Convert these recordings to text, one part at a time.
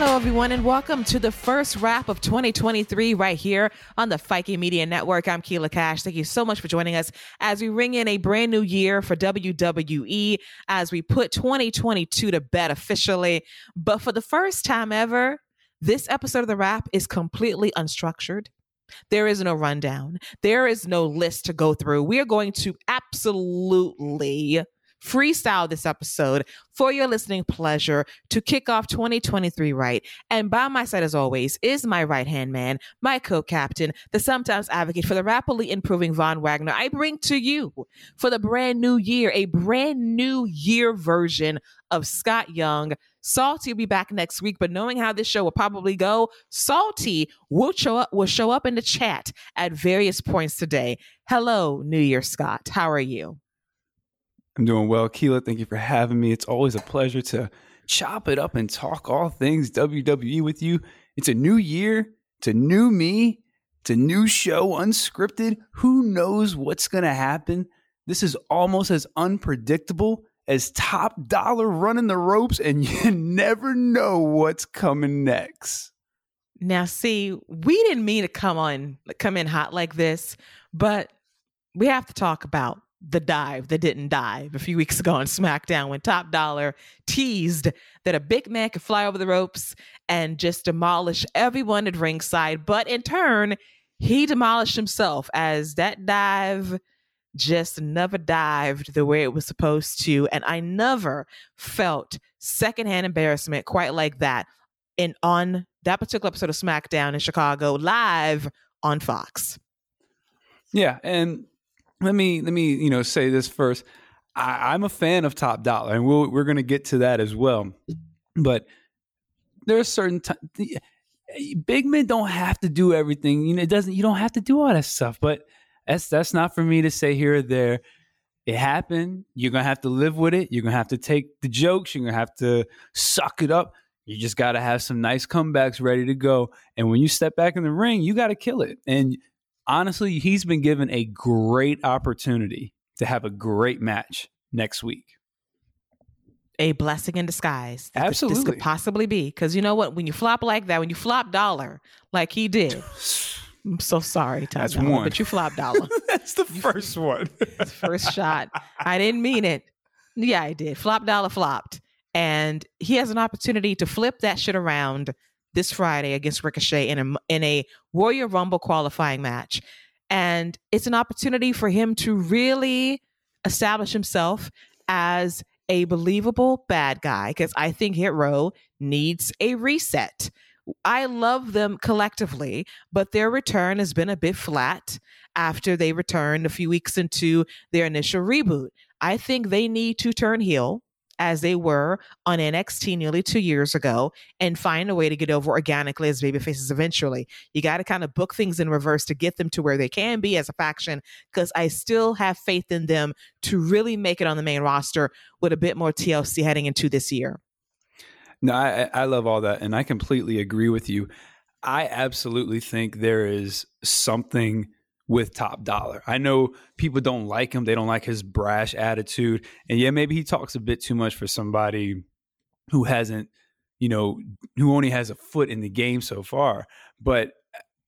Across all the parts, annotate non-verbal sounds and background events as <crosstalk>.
Hello, everyone, and welcome to the first wrap of 2023 right here on the Fike Media Network. I'm Keila Cash. Thank you so much for joining us as we ring in a brand new year for WWE as we put 2022 to bed officially. But for the first time ever, this episode of the wrap is completely unstructured. There is no rundown. There is no list to go through. We are going to absolutely freestyle this episode for your listening pleasure to kick off 2023 right. And by my side, as always, is my right hand man, my co captain, the sometimes advocate for the rapidly improving Von Wagner. I bring to you for the brand new year, a brand new year version of Scott Young. Salty will be back next week, but knowing how this show will probably go, Salty will show up will show up in the chat at various points today. Hello, New Year Scott. How are you? I'm doing well. Keila, thank you for having me. It's always a pleasure to chop it up and talk all things WWE with you. It's a new year, it's a new me, it's a new show, unscripted. Who knows what's going to happen? This is almost as unpredictable as top dollar running the ropes, and <laughs> you never know what's coming next. Now, see, we didn't mean to come on, come in hot like this, but we have to talk about the dive that didn't dive a few weeks ago on SmackDown when Top Dollar teased that a big man could fly over the ropes and just demolish everyone at ringside. But in turn, he demolished himself as that dive just never dived the way it was supposed to. And I never felt secondhand embarrassment quite like that in on that particular episode of SmackDown in Chicago live on Fox. Yeah, and let me let me you know say this first. I, am a fan of Top Dollar, and we'll, we're going to get to that as well. But there are certain times eh, big men don't have to do everything. You know, it doesn't. You don't have to do all that stuff. But that's that's not for me to say here or there. It happened. You're gonna have to live with it. You're gonna have to take the jokes. You're gonna have to suck it up. You just got to have some nice comebacks ready to go. And when you step back in the ring, you got to kill it. And honestly, he's been given a great opportunity to have a great match next week. A blessing in disguise. Absolutely. This could possibly be. Because you know what? When you flop like that, when you flop dollar like he did, <sighs> I'm so sorry, Tom That's dollar, one. but you flop dollar. <laughs> That's the first one. <laughs> first shot. I didn't mean it. Yeah, I did. Flop dollar flopped. And he has an opportunity to flip that shit around this Friday against Ricochet in a in a Royal Rumble qualifying match. And it's an opportunity for him to really establish himself as a believable bad guy because I think Hit Row needs a reset. I love them collectively, but their return has been a bit flat after they returned a few weeks into their initial reboot. I think they need to turn heel as they were on NXT nearly two years ago and find a way to get over organically as babyfaces eventually. You got to kind of book things in reverse to get them to where they can be as a faction because I still have faith in them to really make it on the main roster with a bit more TLC heading into this year. No, I, I love all that. And I completely agree with you. I absolutely think there is something with top dollar. I know people don't like him. They don't like his brash attitude. And yeah, maybe he talks a bit too much for somebody who hasn't, you know, who only has a foot in the game so far. But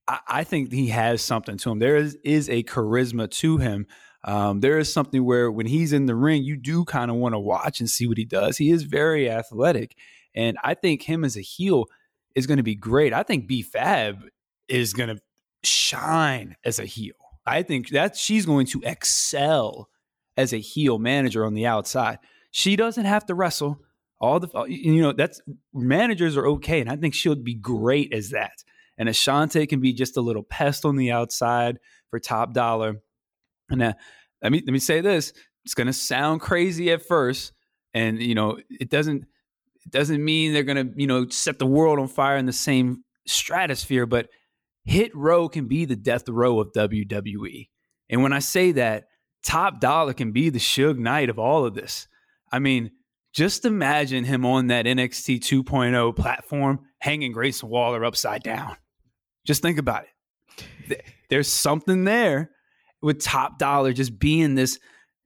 I, I think he has something to him. There is, is a charisma to him. Um, there is something where when he's in the ring, you do kind of want to watch and see what he does. He is very athletic. And I think him as a heel is going to be great. I think B Fab is going to shine as a heel. I think that she's going to excel as a heel manager on the outside. She doesn't have to wrestle. All the you know that's managers are okay, and I think she'll be great as that. And Ashante can be just a little pest on the outside for top dollar. And uh, let me let me say this: it's going to sound crazy at first, and you know it doesn't it doesn't mean they're going to you know set the world on fire in the same stratosphere, but Hit Row can be the death row of WWE. And when I say that, Top Dollar can be the Suge Knight of all of this. I mean, just imagine him on that NXT 2.0 platform hanging Grayson Waller upside down. Just think about it. There's something there with Top Dollar just being this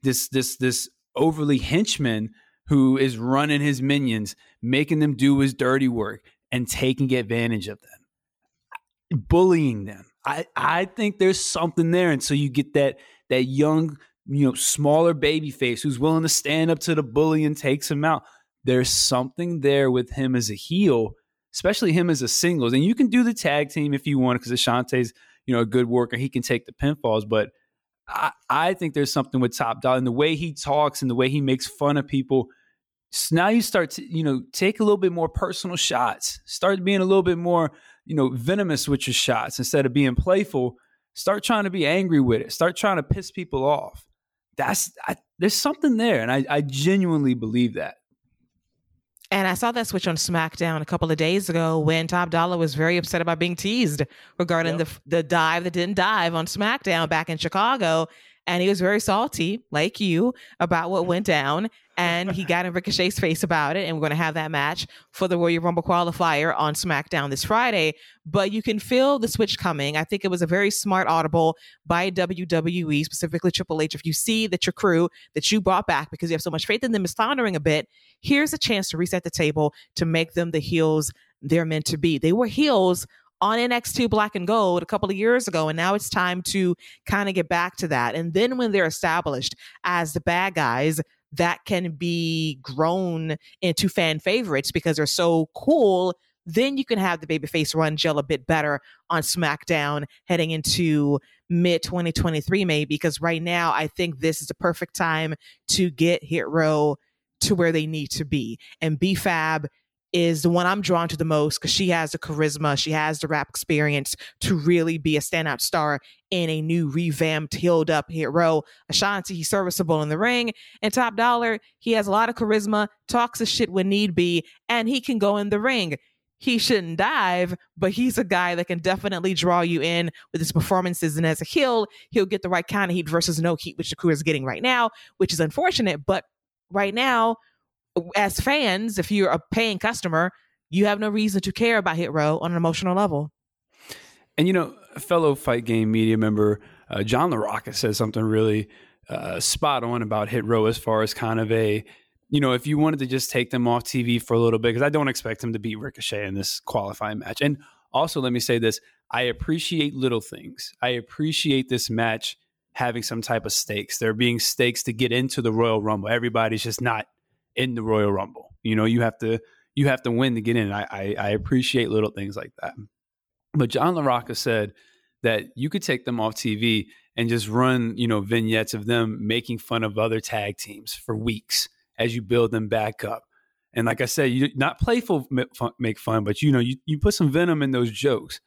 this this this overly henchman who is running his minions, making them do his dirty work, and taking advantage of them, bullying them. I, I think there's something there. And so you get that that young, you know, smaller baby face who's willing to stand up to the bully and takes him out. There's something there with him as a heel, especially him as a singles. And you can do the tag team if you want, because Ashante's, you know, a good worker. He can take the pinfalls, but I, I think there's something with Top Dollar and the way he talks and the way he makes fun of people. So now you start to, you know, take a little bit more personal shots. Start being a little bit more, you know, venomous with your shots instead of being playful. Start trying to be angry with it. Start trying to piss people off. That's I, there's something there, and I, I genuinely believe that. And I saw that switch on SmackDown a couple of days ago when Top Dollar was very upset about being teased regarding yep. the the dive that didn't dive on SmackDown back in Chicago. And he was very salty, like you, about what went down. And he got in Ricochet's face about it. And we're going to have that match for the Royal Rumble qualifier on SmackDown this Friday. But you can feel the switch coming. I think it was a very smart audible by WWE, specifically Triple H. If you see that your crew that you brought back because you have so much faith in them is floundering a bit, here's a chance to reset the table to make them the heels they're meant to be. They were heels on NXT Black and Gold a couple of years ago, and now it's time to kind of get back to that. And then when they're established as the bad guys, that can be grown into fan favorites because they're so cool. Then you can have the babyface run gel a bit better on SmackDown heading into mid 2023, maybe. Because right now, I think this is the perfect time to get Hit Row to where they need to be. And B-Fab is the one I'm drawn to the most because she has the charisma, she has the rap experience to really be a standout star in a new revamped, healed up Hit Row. Ashante, he's serviceable in the ring. And Top Dollar, he has a lot of charisma, talks a shit when need be, and he can go in the ring. He shouldn't dive, but he's a guy that can definitely draw you in with his performances. And as a heel, he'll get the right kind of heat versus no heat, which the crew is getting right now, which is unfortunate. But right now, as fans, if you're a paying customer, you have no reason to care about Hit Row on an emotional level. And you know, fellow fight game media member uh, John LaRocca says something really uh, spot on about Hit Row as far as kind of a, you know, if you wanted to just take them off TV for a little bit, because I don't expect him to beat Ricochet in this qualifying match. And also, let me say this I appreciate little things. I appreciate this match having some type of stakes. There being stakes to get into the Royal Rumble. Everybody's just not in the Royal Rumble. You know, you have to you have to win to get in. I I, I appreciate little things like that. But John LaRocca said that you could take them off TV and just run, you know, vignettes of them making fun of other tag teams for weeks as you build them back up. And like I said, you not playful make fun, but you know, you, you put some venom in those jokes.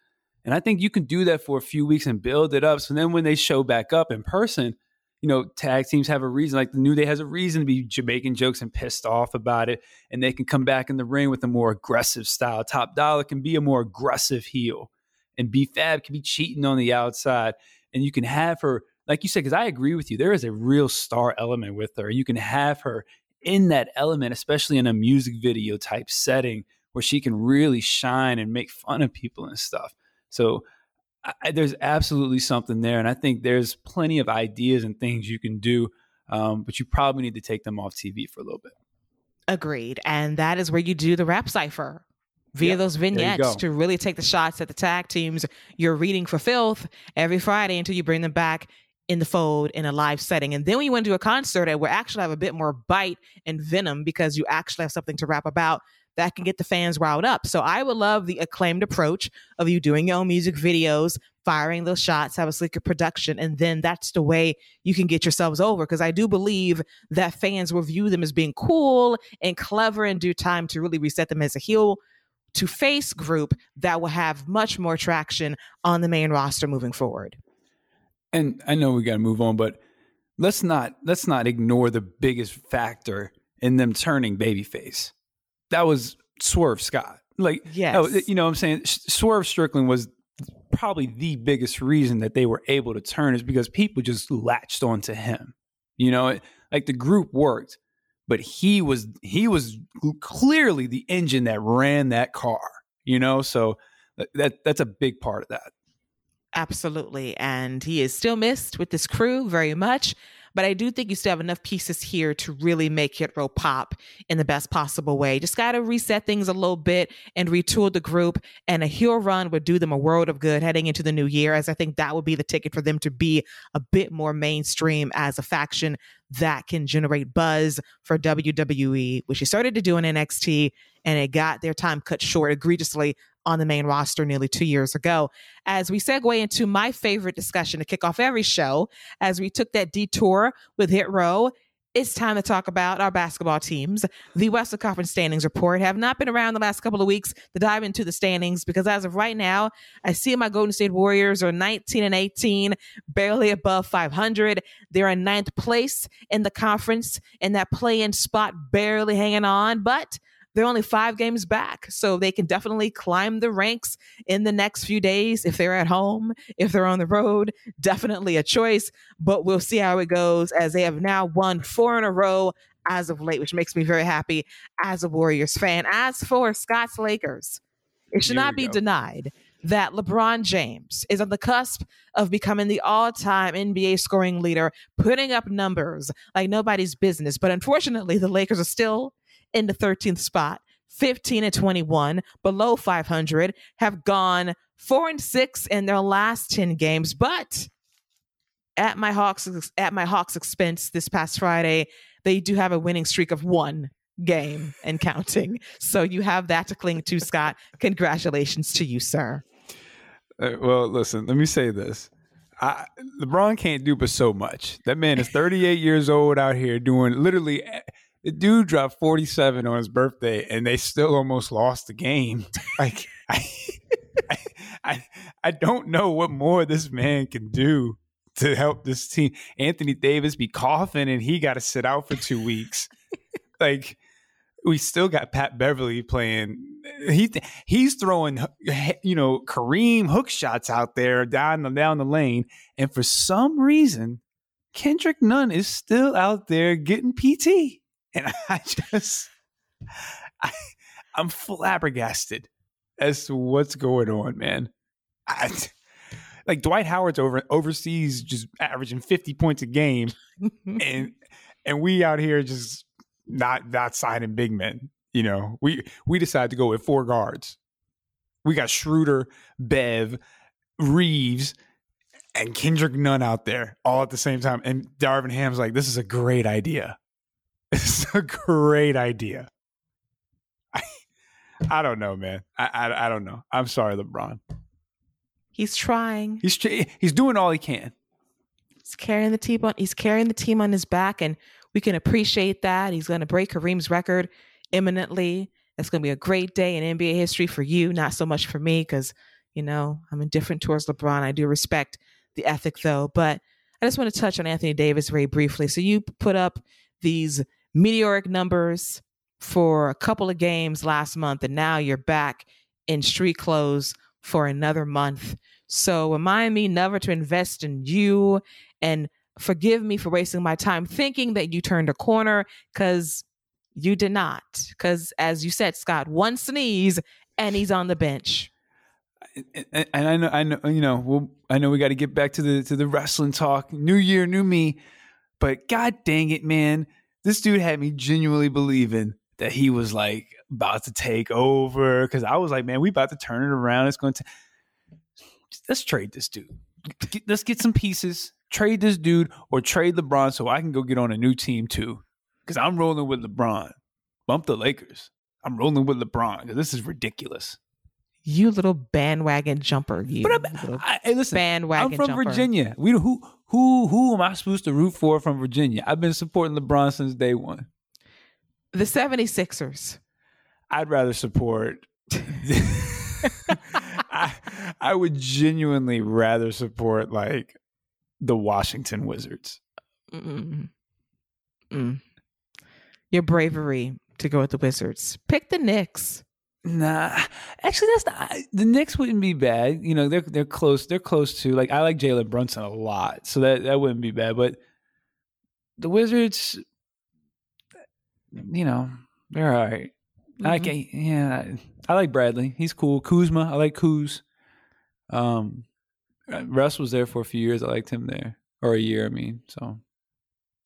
And I think you can do that for a few weeks and build it up. So then when they show back up in person, you know, tag teams have a reason. Like the New Day has a reason to be Jamaican jokes and pissed off about it, and they can come back in the ring with a more aggressive style. Top Dollar can be a more aggressive heel, and B Fab can be cheating on the outside, and you can have her, like you said, because I agree with you. There is a real star element with her. You can have her in that element, especially in a music video type setting where she can really shine and make fun of people and stuff. So I, there's absolutely something there, and I think there's plenty of ideas and things you can do, um, but you probably need to take them off TV for a little bit. Agreed, and that is where you do the rap cipher via yep, those vignettes to really take the shots at the tag teams you're reading for filth every Friday until you bring them back in the fold in a live setting. And then when you want to do a concert, it will actually have a bit more bite and venom because you actually have something to rap about that can get the fans riled up. So I would love the acclaimed approach of you doing your own music videos, firing those shots, have a slicker production, and then that's the way you can get yourselves over. Because I do believe that fans will view them as being cool and clever in due time to really reset them as a heel to face group that will have much more traction on the main roster moving forward. And I know we got to move on, but let's not let's not ignore the biggest factor in them turning babyface that was Swerve Scott. Like, oh, yes. you know what I'm saying? Swerve Strickland was probably the biggest reason that they were able to turn is because people just latched onto him. You know, like the group worked, but he was he was clearly the engine that ran that car, you know? So uh, that that's a big part of that. Absolutely. And he is still missed with this crew very much. But I do think you still have enough pieces here to really make Hit Row pop in the best possible way. Just got to reset things a little bit and retool the group. And a heel run would do them a world of good heading into the new year, as I think that would be the ticket for them to be a bit more mainstream as a faction that can generate buzz for WWE, which they started to do in NXT, and it got their time cut short egregiously on the main roster nearly two years ago. As we segue into my favorite discussion to kick off every show, as we took that detour with Hit Row, it's time to talk about our basketball teams. The Western Conference standings report have not been around the last couple of weeks to dive into the standings because as of right now, I see my Golden State Warriors are 19 and 18, barely above 500. They're in ninth place in the conference, in that play-in spot, barely hanging on, but they're only five games back, so they can definitely climb the ranks in the next few days if they're at home, if they're on the road. Definitely a choice, but we'll see how it goes as they have now won four in a row as of late, which makes me very happy as a Warriors fan. As for Scott's Lakers, it should Here not be go. denied that LeBron James is on the cusp of becoming the all time NBA scoring leader, putting up numbers like nobody's business. But unfortunately, the Lakers are still in the 13th spot, 15 and 21, below 500, have gone four and six in their last 10 games. But at my Hawks at my Hawks expense this past Friday, they do have a winning streak of one game and counting. So you have that to cling to, Scott. Congratulations to you, sir. Uh, well, listen, let me say this. I, LeBron can't do but so much. That man is 38 years old out here doing literally. The dude dropped 47 on his birthday, and they still almost lost the game. <laughs> Like I, <laughs> I, I, I don't know what more this man can do to help this team. Anthony Davis be coughing, and he got to sit out for two weeks. <laughs> like we still got Pat Beverley playing. He he's throwing you know Kareem hook shots out there down the down the lane, and for some reason, Kendrick Nunn is still out there getting PT, and <laughs> I just I I'm flabbergasted as to what's going on, man. I, like Dwight Howard's over overseas just averaging 50 points a game and <laughs> and we out here just not not signing big men. You know, we we decided to go with four guards. We got Schroeder, Bev, Reaves, and Kendrick Nunn out there all at the same time. And Darvin Ham's like, "This is a great idea. <laughs> Is a great idea." I I don't know, man. I I, I don't know. I'm sorry, LeBron. He's trying. He's he's doing all he can. He's carrying the team on. He's carrying the team on his back, and we can appreciate that. He's going to break Kareem's record imminently. It's going to be a great day in NBA history for you, not so much for me, because you know I'm indifferent towards LeBron. I do respect the ethic, though. But I just want to touch on Anthony Davis very briefly. So you put up these meteoric numbers for a couple of games last month, and now you're back in street clothes for another month. So remind me never to invest in you and forgive me for wasting my time thinking that you turned a corner because you did not. Because as you said, Scott, one sneeze and he's on the bench. and, I know, I know, you know, well, I know we got to get back to the to the wrestling talk. New year, new me. But god dang it, man, this dude had me genuinely believing that he was like about to take over because I was like, man, we about to turn it around. It's going to let's trade this dude. Get- Let's get some pieces. Trade this dude or trade LeBron so I can go get on a new team too. Because I'm rolling with LeBron. Bump the Lakers. I'm rolling with LeBron because this is ridiculous. You little bandwagon jumper. You But I'm, I, hey, listen, bandwagon I'm from jumper. Virginia. We who who who am I supposed to root for from Virginia? I've been supporting LeBron since day one. The 76ers. I'd rather support. <laughs> I, I would genuinely rather support like the Washington Wizards. Mm-mm. Mm. Your bravery to go with the Wizards. Pick the Knicks. Nah, actually, that's not. The Knicks wouldn't be bad. You know, they're they're close. They're close to like I like Jalen Brunson a lot, so that that wouldn't be bad. But the Wizards, you know, they're all right. I Mhm. can yeah, I, I like Bradley. He's cool. Kuzma, I like Kuz. Um, Russ was there for a few years. I liked him there, or a year. I mean, so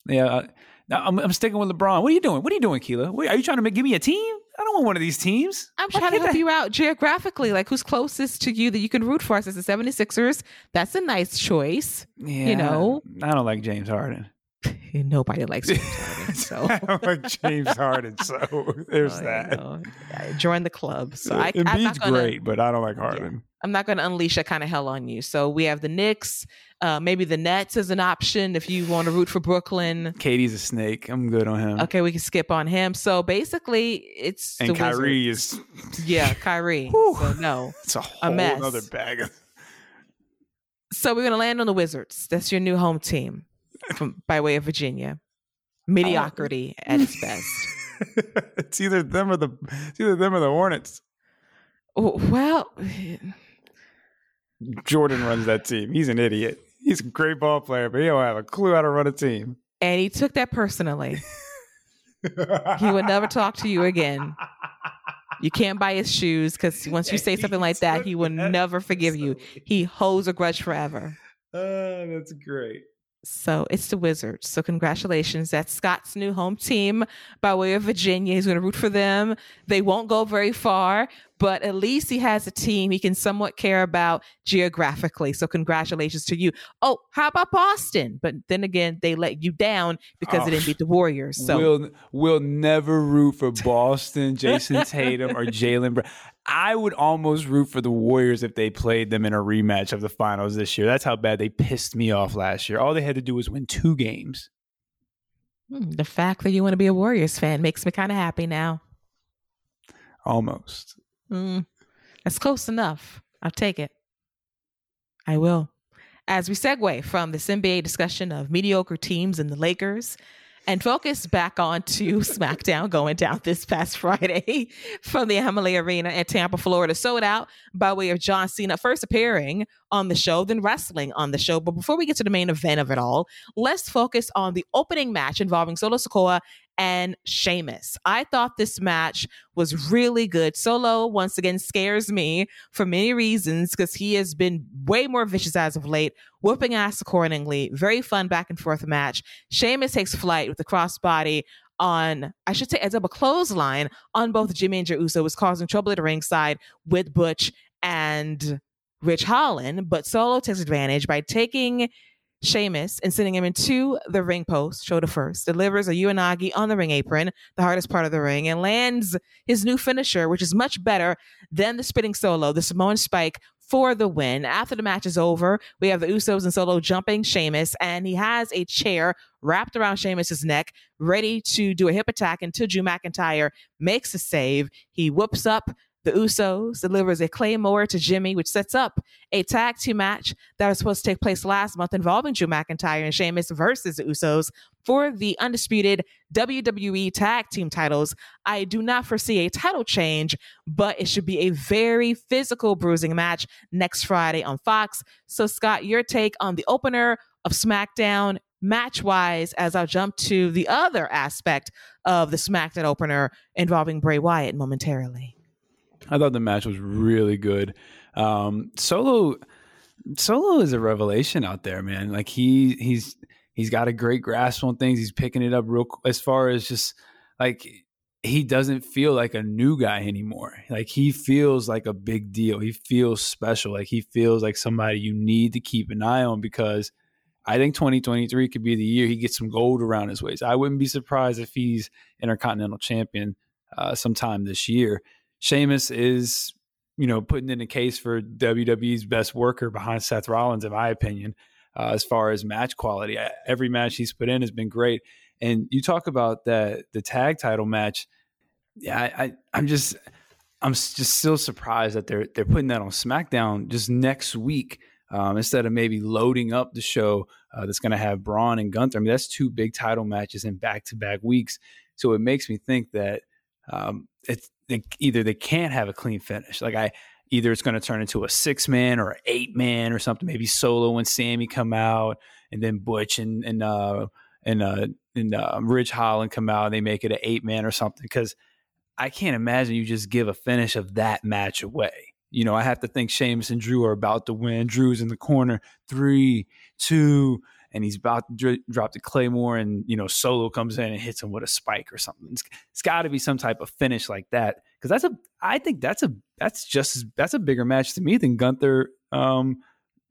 Yeah, Now I'm, I'm sticking with LeBron. What are you doing? What are you doing, Keela? What, are you trying to make, give me a team? I don't want one of these teams. I'm trying to help you out geographically. Like, who's closest to you that you can root for? Since the 76ers, that's a nice choice. Yeah, you know, I don't like James Harden. Nobody likes James Harden. So <laughs> James Harden. So there's oh, that. Yeah, join the club. So I, Embiid's gonna, great, but I don't like Harden. Yeah, I'm not going to unleash that kind of hell on you. So we have the Knicks. Uh, maybe the Nets is an option if you want to root for Brooklyn. KD's a snake. I'm good on him. Okay, we can skip on him. So basically, it's and Kyrie is yeah, <laughs> Kyrie. so no, it's a whole a other bag. Of- so we're gonna land on the Wizards. That's your new home team, from, by way of Virginia. Mediocrity oh. at its best. <laughs> it's either them or the it's either them or the Hornets. Oh, well, Jordan runs that team. He's an idiot. He's a great ball player, but he don't have a clue how to run a team. And he took that personally. he would never talk to you again. You can't buy his shoes because once you say something like that, he will never forgive you. He holds a grudge forever. Uh, that's great. So it's the Wizards. So congratulations. That's Scott's new home team by way of Virginia. He's going to root for them. They won't go very far, but at least he has a team he can somewhat care about geographically. So congratulations to you. Oh, how about Boston? But then again, they let you down because oh, they didn't beat the Warriors. So we'll we'll never root for Boston, Jayson Tatum, or Jaylen Brown. I would almost root for the Warriors if they played them in a rematch of the finals this year. That's how bad they pissed me off last year. All they had to do was win two games. Hmm, the fact that you want to be a Warriors fan makes me kind of happy now. Almost. Mm, that's close enough. I'll take it. I will. As we segue from this NBA discussion of mediocre teams and the Lakers and focus back on to SmackDown going down this past Friday from the Amalie Arena in Tampa, Florida, sold out by way of John Cena first appearing on the show, then wrestling on the show. But before we get to the main event of it all, let's focus on the opening match involving Solo Sikoa and Sheamus. I thought this match was really good. Solo once again scares me for many reasons because he has been way more vicious as of late, whooping ass accordingly. Very fun back and forth match. Sheamus takes flight with the crossbody on, I should say, a double clothesline on both Jimmy and Jey Uso was causing trouble at the ringside with Butch and Ridge Holland, but Solo takes advantage by taking Sheamus and sending him into the ring post, shoulder first, delivers a Uranage on the ring apron, the hardest part of the ring, and lands his new finisher, which is much better than the spitting solo, the Samoan spike for the win. After the match is over, we have the Usos and Solo jumping Sheamus, and he has a chair wrapped around Sheamus's neck, ready to do a hip attack until Drew McIntyre makes a save. He whoops up the Usos delivers a Claymore to Jimmy, which sets up a tag team match that was supposed to take place last month involving Drew McIntyre and Sheamus versus the Usos for the undisputed WWE tag team titles. I do not foresee a title change, but it should be a very physical bruising match next Friday on Fox. So, Scott, your take on the opener of SmackDown match wise as I'll jump to the other aspect of the SmackDown opener involving Bray Wyatt momentarily. I thought the match was really good. Um, Solo Solo is a revelation out there, man. Like he he's he's got a great grasp on things. He's picking it up real as far as just like he doesn't feel like a new guy anymore. Like he feels like a big deal. He feels special. Like he feels like somebody you need to keep an eye on because I think 2023 could be the year he gets some gold around his waist. I wouldn't be surprised if he's intercontinental champion uh, sometime this year. Sheamus is, you know, putting in a case for WWE's best worker behind Seth Rollins, in my opinion, uh, as far as match quality. Every match he's put in has been great. And you talk about that the tag title match. Yeah, I, I I'm just I'm just still surprised that they're they're putting that on SmackDown just next week um, instead of maybe loading up the show uh, that's going to have Braun and Gunther. I mean, that's two big title matches in back to back weeks. So it makes me think that um, it's they, either they can't have a clean finish. Like I either it's going to turn into a six man or an eight man or something. Maybe Solo and Sami come out, and then Butch and and uh, and uh, and uh, Ridge Holland come out. and They make it an eight man or something because I can't imagine you just give a finish of that match away. You know, I have to think Sheamus and Drew are about to win. Drew's in the corner, three, two, and he's about to dr- drop the Claymore, and you know Solo comes in and hits him with a spike or something. it's, it's got to be some type of finish like that because that's a I think that's a that's just that's a bigger match to me than Gunther um,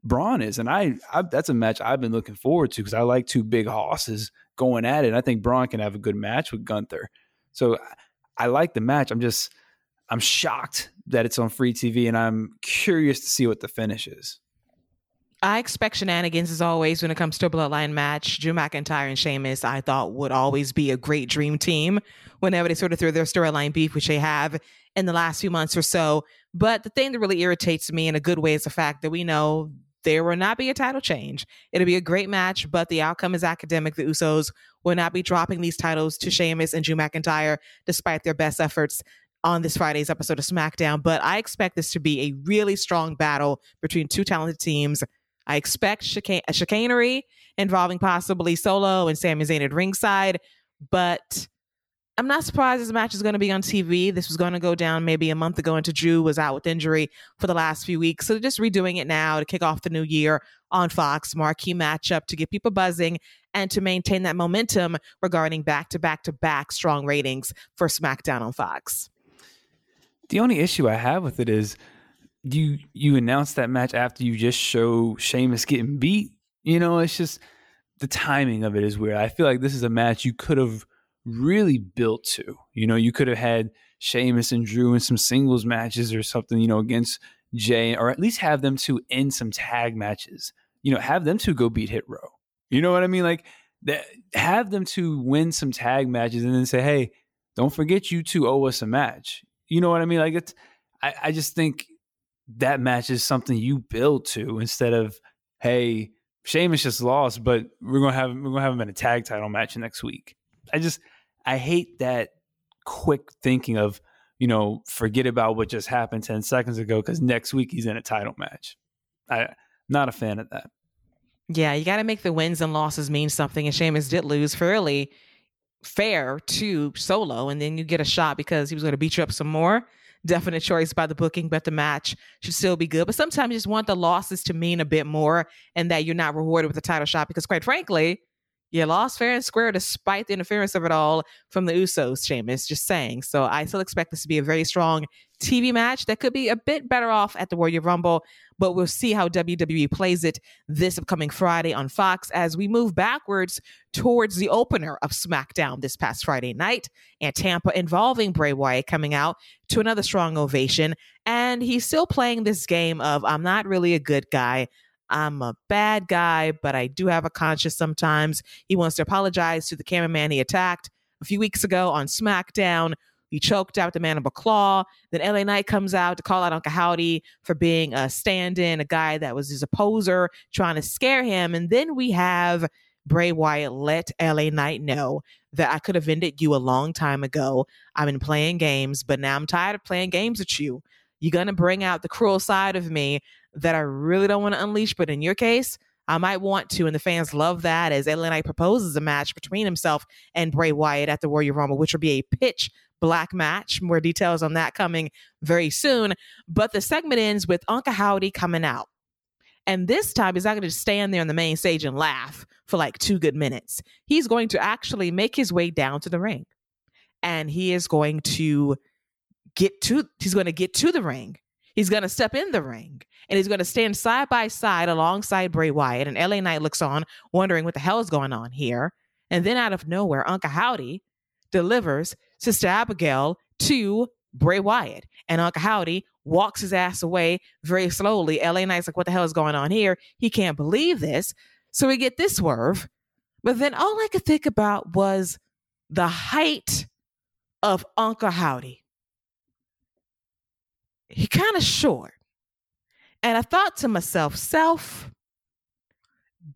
Braun is, and I, I that's a match I've been looking forward to because I like two big hosses going at it. And I think Braun can have a good match with Gunther, so I like the match. I'm just I'm shocked that it's on free TV, and I'm curious to see what the finish is. I expect shenanigans as always when it comes to a bloodline match. Drew McIntyre and Sheamus, I thought would always be a great dream team whenever they sort of threw their storyline beef, which they have in the last few months or so. But the thing that really irritates me in a good way is the fact that we know there will not be a title change. It'll be a great match, but the outcome is academic. The Usos will not be dropping these titles to Sheamus and Drew McIntyre, despite their best efforts on this Friday's episode of SmackDown. But I expect this to be a really strong battle between two talented teams. I expect chican- chicanery involving possibly Solo and Sami Zayn at ringside, but I'm not surprised this match is going to be on TV. This was going to go down maybe a month ago into Drew was out with injury for the last few weeks. So they're just redoing it now to kick off the new year on Fox, marquee matchup to get people buzzing and to maintain that momentum regarding back to back to back strong ratings for SmackDown on Fox. The only issue I have with it is you you announce that match after you just show Sheamus getting beat. You know, it's just the timing of it is weird. I feel like this is a match you could have really built to. You know, you could have had Sheamus and Drew in some singles matches or something, you know, against Jay, or at least have them two in some tag matches. You know, have them two go beat Hit Row. You know what I mean? Like that, have them two win some tag matches and then say, hey, don't forget you two owe us a match. You know what I mean? Like it's, I, I just think that match is something you build to instead of, hey, Sheamus just lost, but we're gonna have we're gonna have him in a tag title match next week. I just I hate that quick thinking of you know forget about what just happened ten seconds ago because next week he's in a title match. I not a fan of that. Yeah, you got to make the wins and losses mean something. And Sheamus did lose fairly fair to Solo, and then you get a shot because he was going to beat you up some more. Definite choice by the booking, but the match should still be good. But sometimes you just want the losses to mean a bit more, and that you're not rewarded with a title shot because, quite frankly, you lost fair and square despite the interference of it all from the Usos, Sheamus, just saying. So I still expect this to be a very strong TV match that could be a bit better off at the Royal Rumble, but we'll see how WWE plays it this upcoming Friday on Fox as we move backwards towards the opener of SmackDown this past Friday night and Tampa involving Bray Wyatt coming out to another strong ovation. And he's still playing this game of I'm not really a good guy. I'm a bad guy, but I do have a conscience sometimes. He wants to apologize to the cameraman he attacked a few weeks ago on SmackDown. He choked out the man of a claw. Then LA Knight comes out to call out Uncle Howdy for being a stand in, a guy that was his opposer, trying to scare him. And then we have Bray Wyatt let LA Knight know that I could have ended you a long time ago. I've been playing games, but now I'm tired of playing games with you. You're going to bring out the cruel side of me that I really don't want to unleash. But in your case, I might want to. And the fans love that as LA Knight proposes a match between himself and Bray Wyatt at the Royal Rumble, which will be a pitch black match. More details on that coming very soon. But the segment ends with Uncle Howdy coming out. And this time, he's not going to stand there on the main stage and laugh for like two good minutes. He's going to actually make his way down to the ring. And he is going to get to, he's going to get to the ring. He's going to step in the ring and he's going to stand side by side alongside Bray Wyatt. And LA Knight looks on, wondering what the hell is going on here. And then out of nowhere, Uncle Howdy delivers Sister Abigail to Bray Wyatt. And Uncle Howdy walks his ass away very slowly. LA Knight's like, what the hell is going on here? He can't believe this. So we get this swerve. But then all I could think about was the height of Uncle Howdy. He kind of short. And I thought to myself, self,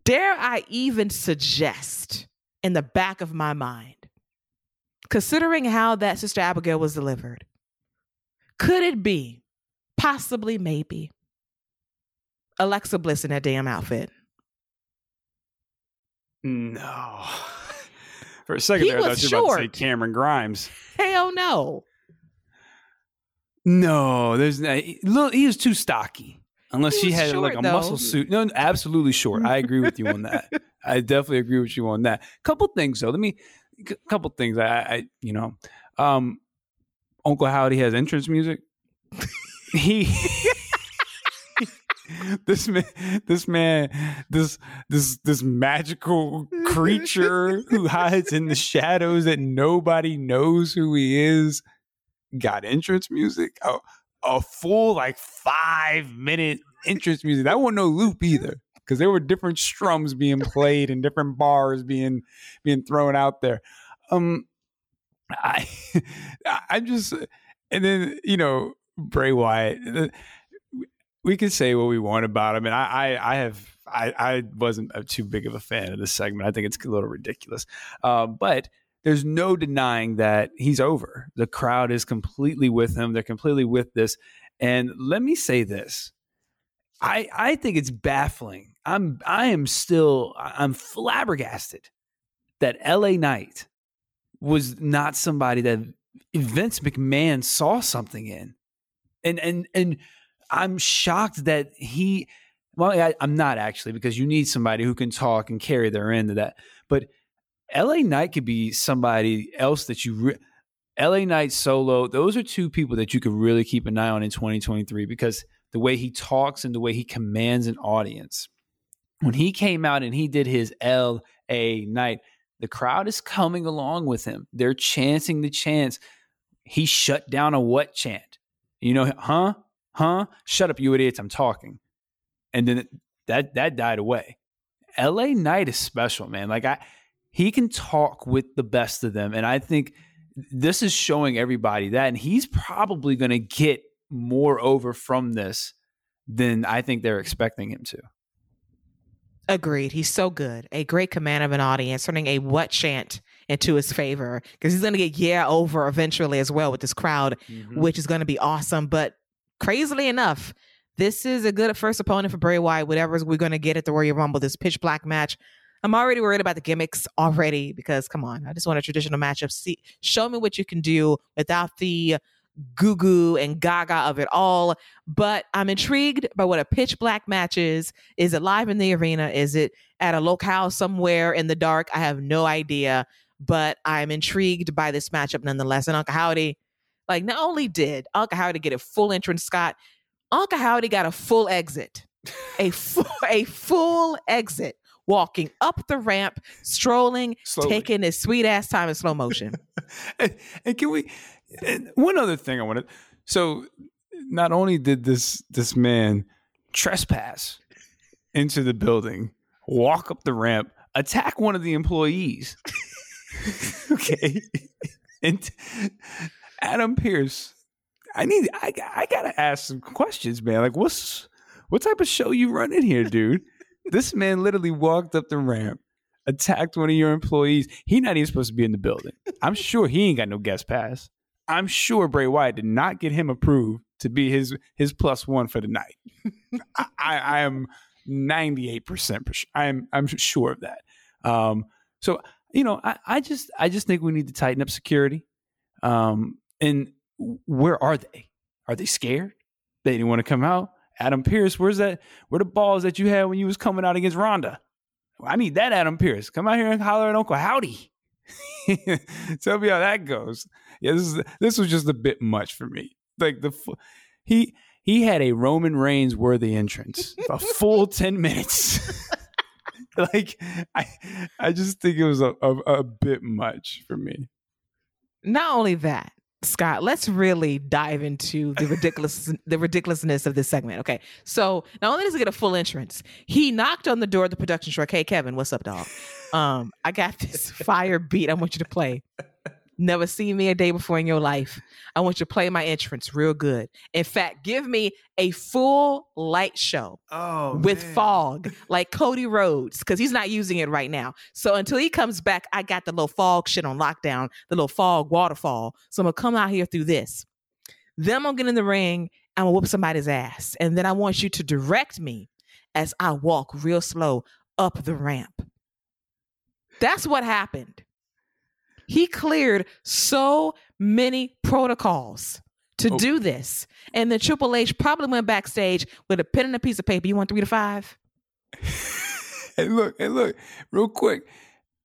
dare I even suggest in the back of my mind, considering how that Sister Abigail was delivered, could it be, possibly, maybe, Alexa Bliss in that damn outfit? No. <laughs> For a second he there, I thought you were about to say Cameron Grimes. Hell no. No, there's no, he was too stocky. Unless she had short, like a though. muscle suit. No, absolutely short. I agree with you on that. <laughs> I definitely agree with you on that. Couple things though. Let me. A couple things. I, I you know, um, Uncle Howdy has entrance music. he <laughs> this man this man this this this magical creature who hides in the shadows that nobody knows who he is got entrance music a, a full like five minute entrance music that wasn't no loop either because there were different strums being played and different bars being being thrown out there um i <laughs> i just and then you know Bray Wyatt. Uh, we can say what we want about him, and I, I, I have, I, I wasn't too big of a fan of this segment. I think it's a little ridiculous, uh, but there's no denying that he's over. The crowd is completely with him. They're completely with this. And let me say this: I, I think it's baffling. I'm, I am still, I'm flabbergasted that L.A. Knight was not somebody that Vince McMahon saw something in, and and and I'm shocked that he. Well, I, am not actually because you need somebody who can talk and carry their end of that. But L.A. Knight could be somebody else that you. Re- L.A. Knight solo; those are two people that you could really keep an eye on in 2023 because the way he talks and the way he commands an audience. When he came out and he did his L.A. Knight, the crowd is coming along with him. They're chanting the chants he shut down a what chant. You know, huh? Huh? Shut up, you idiots. I'm talking. And then that that died away. LA Knight is special, man. Like I he can talk with the best of them. And I think this is showing everybody that. And he's probably gonna get more over from this than I think they're expecting him to. Agreed. He's so good. A great command of an audience, turning a what chant into his favor because he's going to get yeah over eventually as well with this crowd, mm-hmm. which is going to be awesome. But crazily enough, this is a good first opponent for Bray Wyatt. Whatever we're going to get at the Royal Rumble, this pitch black match. I'm already worried about the gimmicks already because come on, I just want a traditional matchup. See, show me what you can do without the goo goo and gaga of it all. But I'm intrigued by what a pitch black match is. Is it live in the arena? Is it at a locale somewhere in the dark? I have no idea, but I'm intrigued by this matchup nonetheless. And Uncle Howdy, like, not only did Uncle Howdy get a full entrance, Scott, Uncle Howdy got a full exit, a full, a full exit walking up the ramp, strolling, Slowly. taking his sweet ass time in slow motion. <laughs> and, and, can we and one other thing I wanted. So not only did this this man trespass into the building, walk up the ramp, attack one of the employees. <laughs> okay. and Adam Pearce. I need I I gotta ask some questions, man. Like what's what type of show you running here, dude? this man literally walked up the ramp, attacked one of your employees. He not even supposed to be in the building. I'm sure he ain't got no guest pass. I'm sure Bray Wyatt did not get him approved to be his his plus one for the night. I, I, am 98 percent. I am I'm sure of that. Um, so you know, I, I just I just think we need to tighten up security. Um, and where are they? Are they scared? They didn't want to come out. Adam Pearce, where's that? Where the balls that you had when you was coming out against Ronda? I need that Adam Pearce. Come out here and holler at Uncle Howdy. <laughs> Tell me how that goes. Yeah, this is this was just a bit much for me. Like the he he had a Roman Reigns worthy entrance, a full <laughs> ten minutes. <laughs> like I I just think it was a, a, a bit much for me. Not only that, Scott, let's really dive into the ridiculous <laughs> the ridiculousness of this segment. Okay. So not only does he get a full entrance, he knocked on the door of the production truck. Hey Kevin, what's up, dog? Um, I got <laughs> this fire beat I want you to play. Never seen me a day before in your life. I want you to play my entrance real good. In fact, give me a full light show oh, with man. fog, like Cody Rhodes, because he's not using it right now. So until he comes back, I got the little fog shit on lockdown, the little fog waterfall. So I'm gonna come out here through this. Then I'm gonna get in the ring. I'm gonna whoop somebody's ass, and then I want you to direct me as I walk real slow up the ramp. That's what happened. He cleared so many protocols to oh. do this. And then Triple H probably went backstage with a pen and a piece of paper. You want three to five? <laughs> and look, and look, real quick.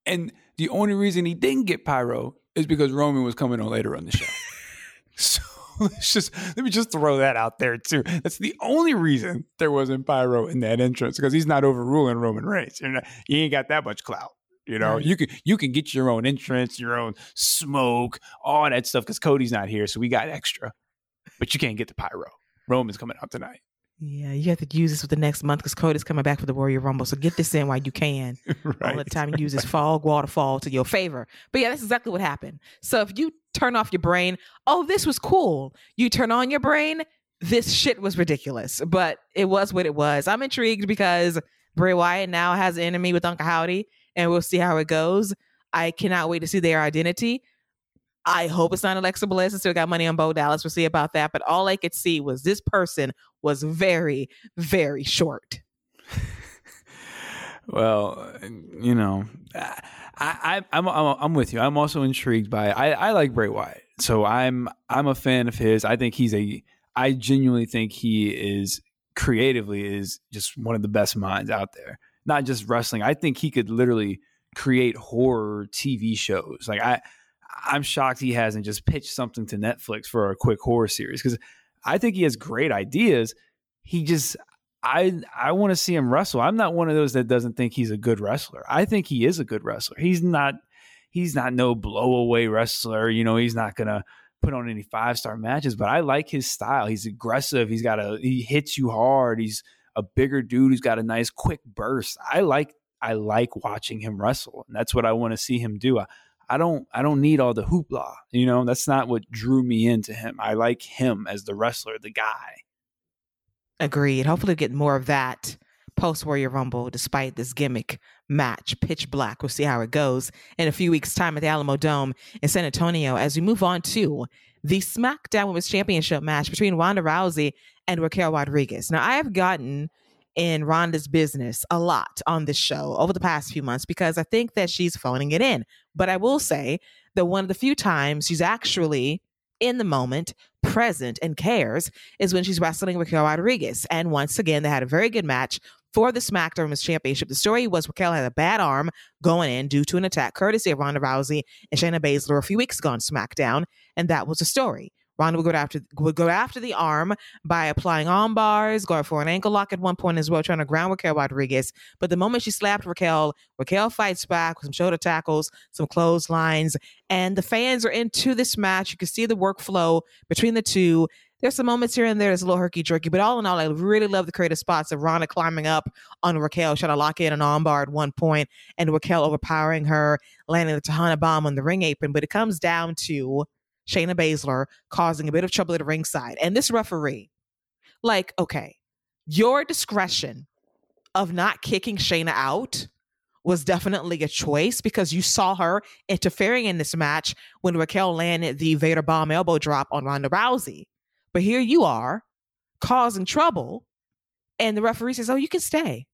And the only reason he didn't get pyro is because Roman was coming on later on the show. <laughs> so <laughs> let's just let me just throw that out there too. That's the only reason there wasn't pyro in that entrance because he's not overruling Roman Reigns. You're you ain't got that much clout. You know, right. you can you can get your own entrance, your own smoke, all that stuff because Cody's not here, so we got extra. But you can't get the pyro. Roman's coming out tonight. Yeah, you have to use this for the next month because Cody's coming back for the Royal Rumble. So get this in while you can. <laughs> right. All the time you use this fog waterfall to your favor. But yeah, that's exactly what happened. So if you turn off your brain, oh, this was cool. You turn on your brain, this shit was ridiculous. But it was what it was. I'm intrigued because Bray Wyatt now has an enemy with Uncle Howdy, and we'll see how it goes. I cannot wait to see their identity. I hope it's not Alexa Bliss. I still got money on Bo Dallas. We'll see about that. But all I could see was this person was very, very short. <laughs> well, you know, I, I, I'm, I'm, I'm with you. I'm also intrigued by. I, I like Bray Wyatt, so I'm, I'm a fan of his. I think he's a. I genuinely think he is creatively is just one of the best minds out there. Not just wrestling. I think he could literally create horror TV shows. Like I I'm shocked he hasn't just pitched something to Netflix for a quick horror series because I think he has great ideas. He just I I want to see him wrestle. I'm not one of those that doesn't think he's a good wrestler. I think he is a good wrestler. He's not he's not no blowaway wrestler. You know, he's not gonna put on any five star matches, but I like his style. He's aggressive. He's got a he hits you hard. He's a bigger dude who's got a nice quick burst. I like I like watching him wrestle, and that's what I want to see him do. I, I don't I don't need all the hoopla. You know, that's not what drew me into him. I like him as the wrestler, the guy. Agreed. Hopefully get more of that post Royal Rumble despite this gimmick match, pitch black. We'll see how it goes in a few weeks' time at the Alamodome in San Antonio as we move on to the SmackDown Women's Championship match between Ronda Rousey and Raquel Rodriguez. Now, I have gotten in Ronda's business a lot on this show over the past few months because I think that she's phoning it in. But I will say that one of the few times she's actually in the moment, present, and cares is when she's wrestling Raquel Rodriguez. And once again, they had a very good match for the SmackDown Women's Championship. The story was Raquel had a bad arm going in due to an attack courtesy of Ronda Rousey and Shayna Baszler a few weeks ago on SmackDown, and that was the story. Ronda would go after would go after the arm by applying arm bars, going for an ankle lock at one point as well, trying to ground Raquel Rodriguez. But the moment she slapped Raquel, Raquel fights back with some shoulder tackles, some clotheslines, and the fans are into this match. You can see the workflow between the two. There's some moments here and there that's a little herky jerky, but all in all, I really love the creative spots of Ronda climbing up on Raquel, trying to lock in an armbar at one point, and Raquel overpowering her, landing the Tejana bomb on the ring apron. But it comes down to Shayna Baszler causing a bit of trouble at the ringside. And this referee, like, okay, your discretion of not kicking Shayna out was definitely a choice because you saw her interfering in this match when Raquel landed the Vader bomb elbow drop on Ronda Rousey. But here you are causing trouble, and the referee says, Oh, you can stay.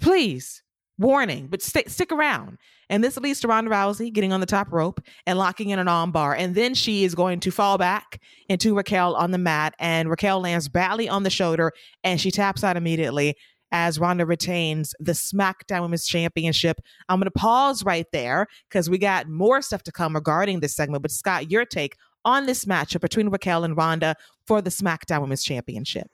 Please warning, but stay, stick around. And this leads to Ronda Rousey getting on the top rope and locking in an arm bar. And then she is going to fall back into Raquel on the mat. And Raquel lands badly on the shoulder and she taps out immediately as Ronda retains the SmackDown Women's Championship. I'm going to pause right there because we got more stuff to come regarding this segment. But Scott, your take on this matchup between Raquel and Ronda for the SmackDown Women's Championship.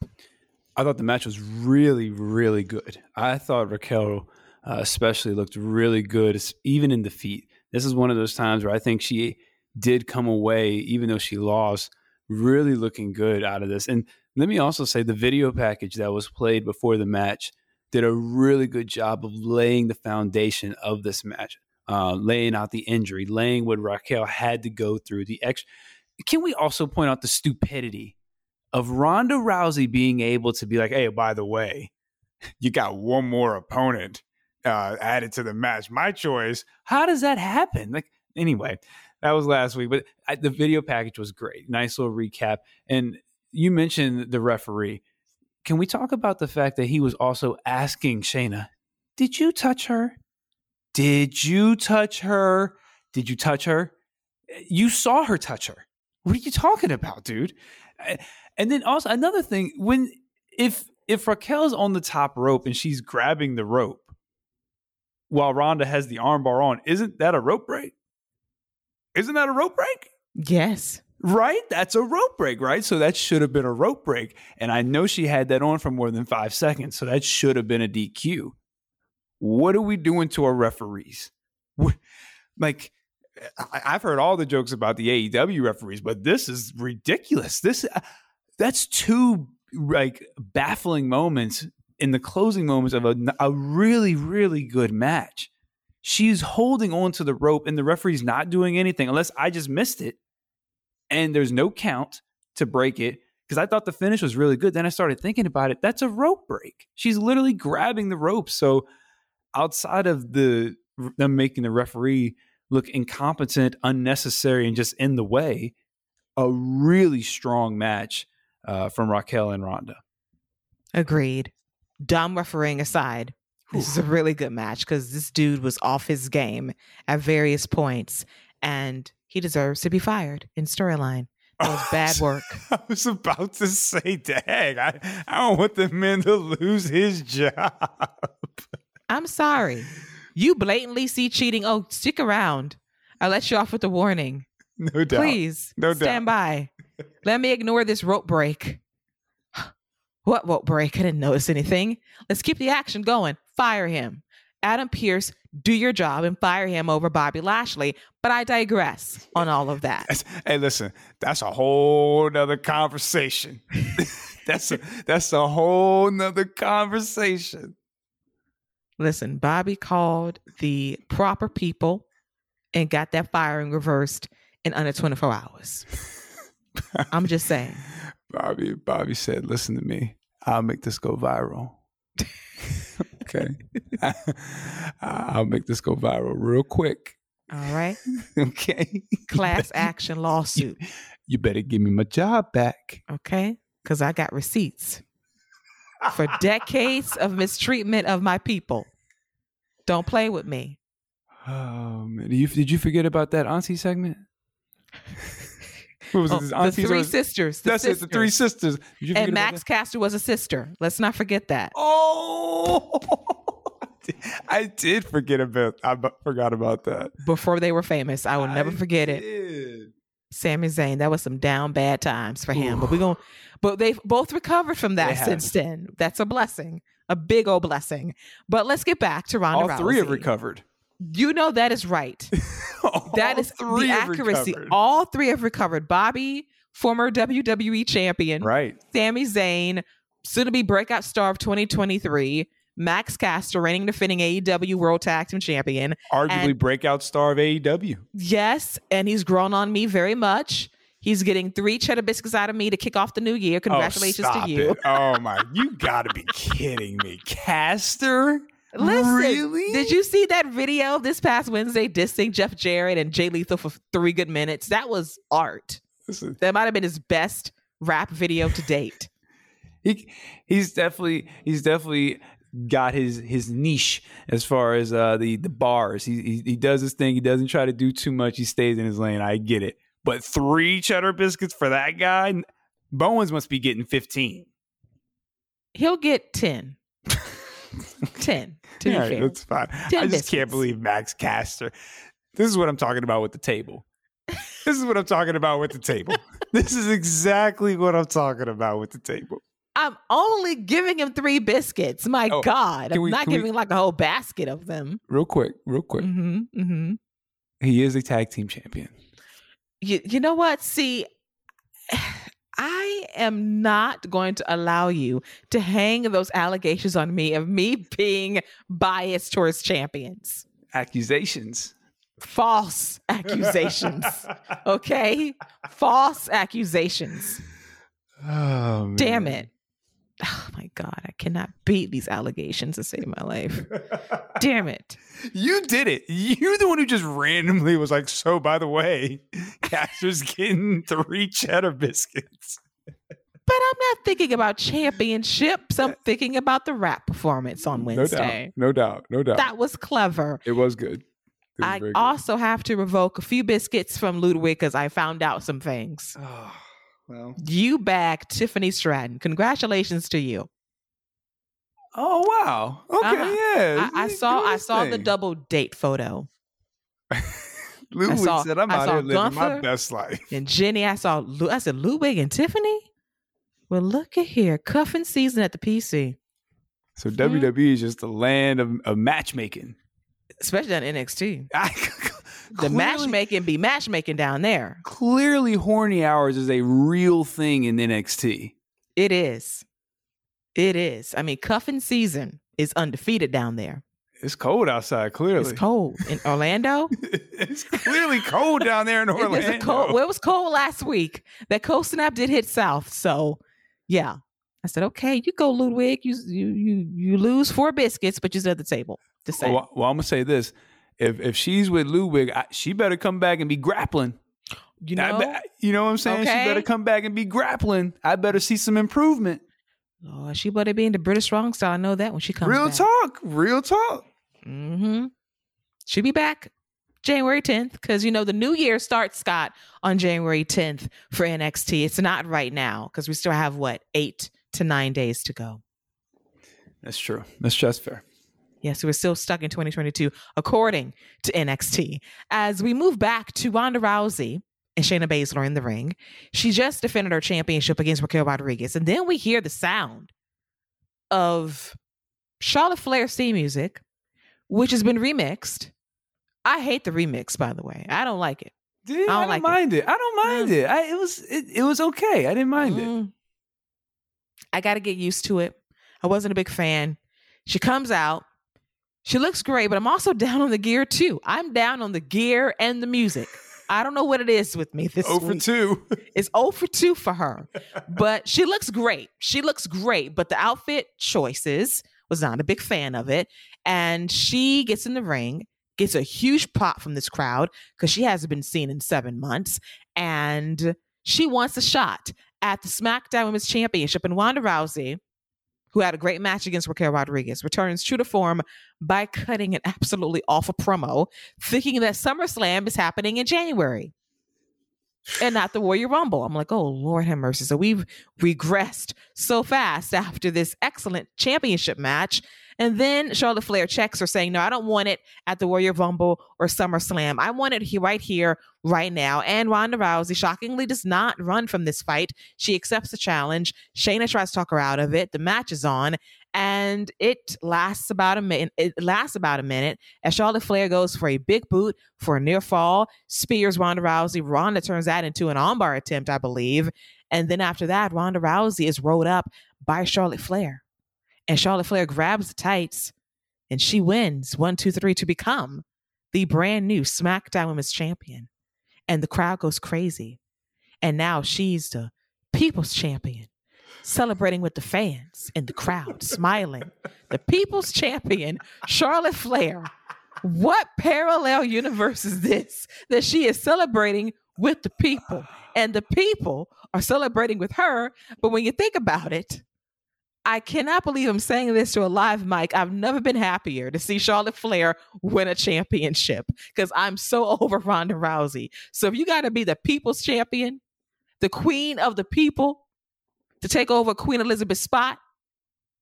I thought the match was really, really good. I thought Raquel uh, especially looked really good, even in defeat. This is one of those times where I think she did come away, even though she lost, really looking good out of this. And let me also say the video package that was played before the match did a really good job of laying the foundation of this match, uh, laying out the injury, laying what Raquel had to go through. The extra. Can we also point out the stupidity of Ronda Rousey being able to be like, "Hey, by the way, you got one more opponent uh, added to the match. My choice. How does that happen? Like anyway, that was last week, but I, the video package was great. Nice little recap. And you mentioned the referee. Can we talk about the fact that he was also asking Shayna, "Did you touch her? Did you touch her? Did you touch her? You saw her touch her. What are you talking about, dude?" And then also another thing, when if if Raquel's on the top rope and she's grabbing the rope, while Ronda has the armbar on. Isn't that a rope break? Isn't that a rope break? Yes. Right? That's a rope break, right? So that should have been a rope break. And I know she had that on for more than five seconds. So that should have been a DQ. What are we doing to our referees? Like, I've heard all the jokes about the AEW referees, but this is ridiculous. This uh, that's two like baffling moments in the closing moments of a, a really really good match. She's holding on to the rope and the referee's not doing anything unless I just missed it. And there's no count to break it because I thought the finish was really good. Then I started thinking about it. That's a rope break. She's literally grabbing the rope. So outside of the them making the referee look incompetent, unnecessary, and just in the way. A really strong match uh, from Raquel and Ronda. Agreed. Dumb refereeing aside, this is a really good match because this dude was off his game at various points, and he deserves to be fired in storyline. That was bad <laughs> work. I was about to say, dang, I, I don't want the man to lose his job. I'm sorry. You blatantly see cheating. Oh, stick around. I'll let you off with a warning. No doubt. Please no stand doubt. by. Let me ignore this rope break. What rope break? I didn't notice anything. Let's keep the action going. Fire him. Adam Pearce, do your job and fire him over Bobby Lashley. But I digress on all of that. That's- hey, listen, that's a whole nother conversation. <laughs> that's a that's a whole nother conversation. Listen, Bobby called the proper people and got that firing reversed in under 24 hours. <laughs> I'm just saying. Bobby, Bobby said, "Listen to me. I'll make this go viral." <laughs> okay, <laughs> I'll make this go viral real quick. All right. <laughs> Okay, Class action lawsuit. you better give me my job back. Okay. Because I got receipts for decades of mistreatment of my people. Don't play with me. Oh man, Did you, did you forget about that auntie segment? What was Oh, it? The three or- sisters. The That's it. The three sisters. Did you forget And Max? Caster was a sister. Let's not forget that. Oh, <laughs> I did forget about. I forgot about that. Before they were famous. I will never I forget it. did. Sami Zayn, that was some down bad times for him. But we're going but they've both recovered from that since then. That's a blessing. A big old blessing. But let's get back to Ronda All three have recovered. You know that is right. <laughs> <laughs> That three the accuracy. recovered. All three have recovered. Bobby, former WWE champion, right. Sami Zayn, soon to be breakout star of 2023, Max Caster, reigning defending AEW World Tag Team Champion. Arguably And- breakout star of AEW. Yes, and he's grown on me very much. He's getting three cheddar biscuits out of me to kick off the new year. Oh, Congratulations oh, to you. It. Oh my! You gotta be kidding me, Caster. Listen, really? did you see that video this past Wednesday dissing Jeff Jarrett and Jay Lethal for three good minutes? That was art. Listen, That might have been his best rap video to date. <laughs> he he's definitely he's definitely got his his niche as far as uh the the bars. He, he he does his thing. He doesn't try to do too much. He stays in his lane. I get it. But three cheddar biscuits for that guy, Bowens must be getting fifteen. He'll get 10. 10, to All right, that's fine. I just biscuits. can't believe Max Caster. This is what I'm talking about with the table. This is what I'm talking about with the table. <laughs> this is exactly what I'm talking about with the table. I'm only giving him three biscuits. My Oh, God. I'm we- not can we- giving like a whole basket of them. Real quick, real quick. hmm hmm He is a tag team champion. You, you know what? See, I am not going to allow you to hang those allegations on me of me being biased towards champions. Accusations. False accusations. <laughs> Okay? False accusations. Oh. Damn it. Oh my God. I cannot beat these allegations to save my life. <laughs> Damn it. You did it. You're the one who just randomly was like, so by the way, Caster's getting three cheddar biscuits. But I'm not thinking about championships. I'm thinking about the rap performance on Wednesday. No doubt. No doubt. No doubt. That was clever. it was good. It was I very good. also have to revoke a few biscuits from Ludwig because I found out some things. Oh, well. You bagged Tiffany Stratton. Congratulations to you. Oh wow. Okay, uh-huh. yeah. I, I saw I saw the double date photo. <laughs> Ludwig saw, said, "I'm I out here living Gunther my best life." And Jenny, I saw. I said, "Ludwig and Tiffany." Well, look at here, cuffing season at the PC. So mm-hmm. WWE is just the land of, of matchmaking, especially on NXT. <laughs> the matchmaking be matchmaking down there. Clearly, horny hours is a real thing in NXT. It is. It is. I mean, cuffing season is undefeated down there. It's cold outside. Clearly, it's cold in Orlando. <laughs> it's clearly cold down there in <laughs> Orlando. It, cold, well, it was cold last week. That cold snap did hit south, so yeah. I said, okay, you go, Ludwig. You you you you lose four biscuits, but you sit at the table. To oh, say. Well, well, I'm gonna say this: if if she's with Ludwig, I, she better come back and be grappling. You know, be, you know what I'm saying? Okay. She better come back and be grappling. I better see some improvement. Oh, she better be in the British strong style. I know that when she comes. Real back. talk, real talk. Mm-hmm. She'll be back January 10th because you know the new year starts, Scott, on January 10th for NXT. It's not right now because we still have what eight to nine days to go. That's true. That's just fair. Yes, we're still stuck in 2022, according to NXT. As we move back to Ronda Rousey and Shayna Baszler in the ring, she just defended her championship against Raquel Rodriguez. And then we hear the sound of Charlotte Flair's theme music, which has been remixed. I hate the remix, by the way. I don't like it. Dude, I don't, I don't like mind it. it. I don't mind mm. it. I, it was it, it was okay. I didn't mind mm. it. I got to get used to it. I wasn't a big fan. She comes out. She looks great, but I'm also down on the gear too. I'm down on the gear and the music. I don't know what it is with me this 0 for 2. It's 0 for 2 for her. But she looks great. She looks great, but the outfit choices was not a big fan of it. And she gets in the ring, gets a huge pop from this crowd because she hasn't been seen in seven months. And she wants a shot at the SmackDown Women's Championship. And Ronda Rousey, who had a great match against Raquel Rodriguez, returns true to form by cutting an absolutely awful promo, thinking that SummerSlam is happening in January and not the Royal Rumble. I'm like, oh, Lord have mercy. So we've regressed so fast after this excellent championship match. And then Charlotte Flair checks her saying, No, I don't want it at the Royal Rumble or SummerSlam. I want it right here, right now. And Ronda Rousey shockingly does not run from this fight. She accepts the challenge. Shayna tries to talk her out of it. The match is on and it lasts about a minute. It lasts about a minute as Charlotte Flair goes for a big boot for a near fall, spears Ronda Rousey. Ronda turns that into an armbar attempt, I believe, and then after that, Ronda Rousey is rolled up by Charlotte Flair, and Charlotte Flair grabs the tights, and she wins one, two, three to become the brand new SmackDown Women's Champion, and the crowd goes crazy, and now she's the People's Champion celebrating with the fans and the crowd, smiling. The people's champion, Charlotte Flair. What parallel universe is this that she is celebrating with the people and the people are celebrating with her? But when you think about it, I cannot believe I'm saying this to a live mic. I've never been happier to see Charlotte Flair win a championship because I'm so <laughs> over Ronda Rousey. So if you got to be the people's champion, the queen of the people, to take over Queen Elizabeth's spot,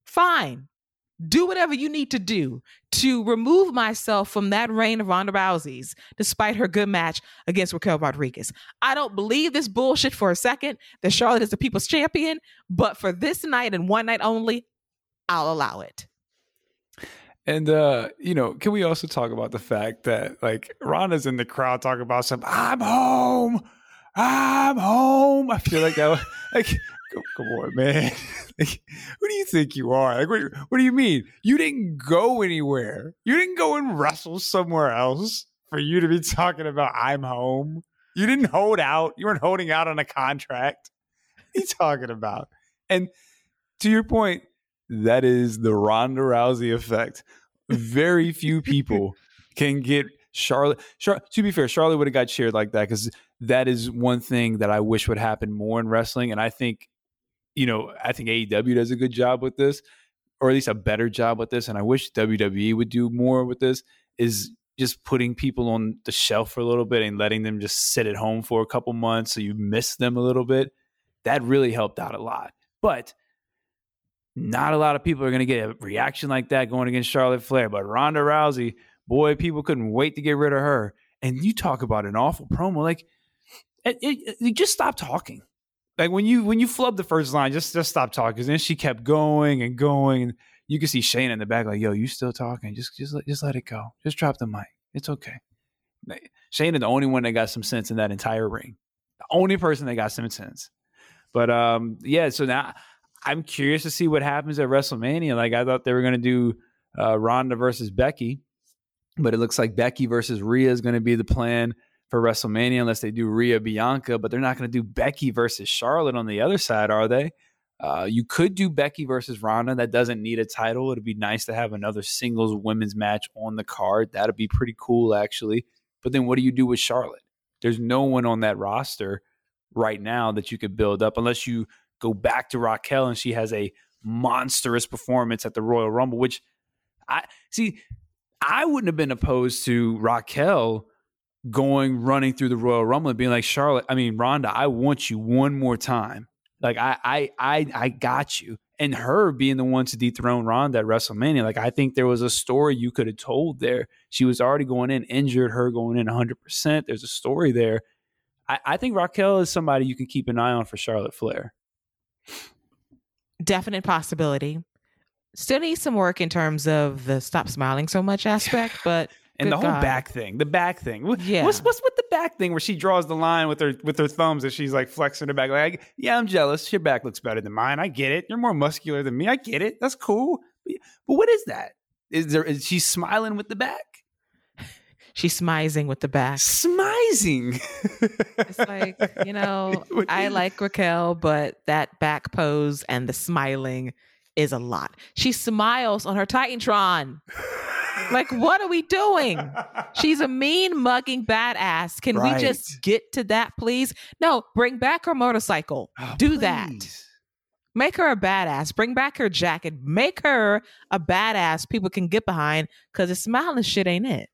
fine. Do whatever you need to do to remove myself from that reign of Ronda Rousey's, despite her good match against Raquel Rodriguez. I don't believe this bullshit for a second that Charlotte is the people's champion, but for this night and one night only, I'll allow it. And uh, you know, can we also talk about the fact that like Ronda's in the crowd talking about some I'm home. I'm home. I feel like that <laughs> like Oh, come on, man. <laughs> like, who do you think you are? Like, what, what do you mean? You didn't go anywhere. You didn't go and wrestle somewhere else for you to be talking about I'm home. You didn't hold out. You weren't holding out on a contract. What are you talking about? And to your point, that is the Ronda Rousey effect. Very few people <laughs> can get Charlotte. Char- to be fair, Charlotte would have got cheered like that because that is one thing that I wish would happen more in wrestling. And I think you know, I think AEW does a good job with this, or at least a better job with this. And I wish WWE would do more with this. Is just putting people on the shelf for a little bit and letting them just sit at home for a couple months so you miss them a little bit. That really helped out a lot. But not a lot of people are going to get a reaction like that going against Charlotte Flair. But Ronda Rousey, boy, people couldn't wait to get rid of her. And you talk about an awful promo, like it, it, it just stop talking. Like when you when you flub the first line, just just stop talking. Because then she kept going and going, and you can see Shane in the back, like, "Yo, you still talking? Just just let, just let it go. Just drop the mic. It's okay." Shane is the only one that got some sense in that entire ring. The only person that got some sense. But um, yeah. So now I'm curious to see what happens at WrestleMania. Like I thought they were to do uh, Ronda versus Becky, but it looks like Becky versus Rhea is to be the plan for WrestleMania, unless they do Rhea Bianca. But they're not going to do Becky versus Charlotte on the other side, are they? Uh, you could do Becky versus Ronda. That doesn't need a title. It'd be nice to have another singles women's match on the card. That'd be pretty cool, actually. But then what do you do with Charlotte? There's no one on that roster right now that you could build up unless you go back to Raquel and she has a monstrous performance at the Royal Rumble, which I see. I wouldn't have been opposed to Raquel going running through the Royal Rumble and being like Charlotte. I mean Ronda, I want you one more time. Like I, I, I, I got you. And her being the one to dethrone Ronda at WrestleMania, like I think there was a story you could have told there. She was already going in injured, her going in 100%. There's a story there. I, I think Raquel is somebody you can keep an eye on for Charlotte Flair. Definite possibility. Still needs some work in terms of the stop smiling so much aspect, <laughs> but and the whole God. back thing, the back thing. Yeah. What's what's with the back thing where she draws the line with her with her thumbs and she's like flexing her back like, yeah, I'm jealous. Your back looks better than mine. I get it. You're more muscular than me. I get it. That's cool. But what is that? Is there is she smiling with the back? <laughs> She's smizing with the back. Smizing. It's like, you <laughs> know, I like Raquel, but that back pose and the smiling is a lot. She smiles on her Titantron. <laughs> Like, what are we doing? She's a mean, mugging badass. Can Right. we just get to that, please? No, bring back her motorcycle. Oh, Do that. Make her a badass. Bring back her jacket. Make her a badass people can get behind because the smiling shit ain't it.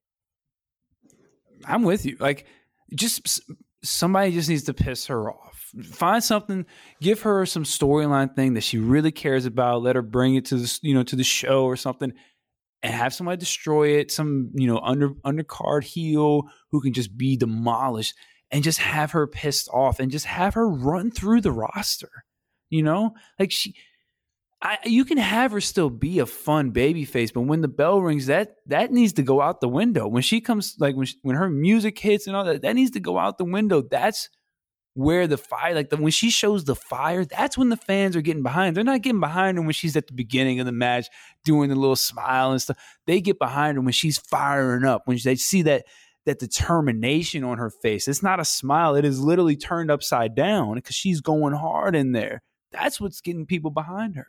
I'm with you. Like, just somebody just needs to piss her off. Find something, give her some storyline thing that she really cares about. Let her bring it to the you know to the show or something, and have somebody destroy it. Some you know under undercard heel who can just be demolished, and just have her pissed off, and just have her run through the roster. You know, like she. I, you can have her still be a fun baby face, but when the bell rings, that that needs to go out the window. When she comes, like when she, when her music hits and all that, that needs to go out the window. That's where the fire, like the, when she shows the fire, that's when the fans are getting behind. They're not getting behind her when she's at the beginning of the match doing the little smile and stuff. They get behind her when she's firing up, when they see that that determination on her face. It's not a smile; it is literally turned upside down because she's going hard in there. That's what's getting people behind her.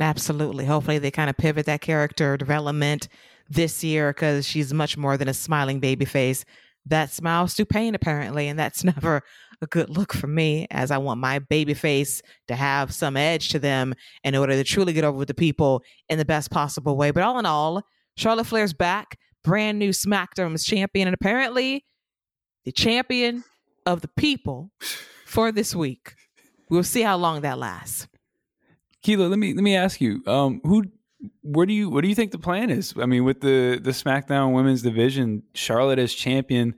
Absolutely. Hopefully, they kind of pivot that character development this year because she's much more than a smiling baby face. That smiles through pain, apparently, and that's <laughs> never a good look for me. As I want my baby face to have some edge to them in order to truly get over with the people in the best possible way. But all in all, Charlotte Flair's back, brand new SmackDown's champion, and apparently the champion of the people for this week. We'll see how long that lasts. Keela, let me let me ask you, um, who, where do you, what do you think the plan is? I mean, with the the SmackDown Women's Division, Charlotte as champion,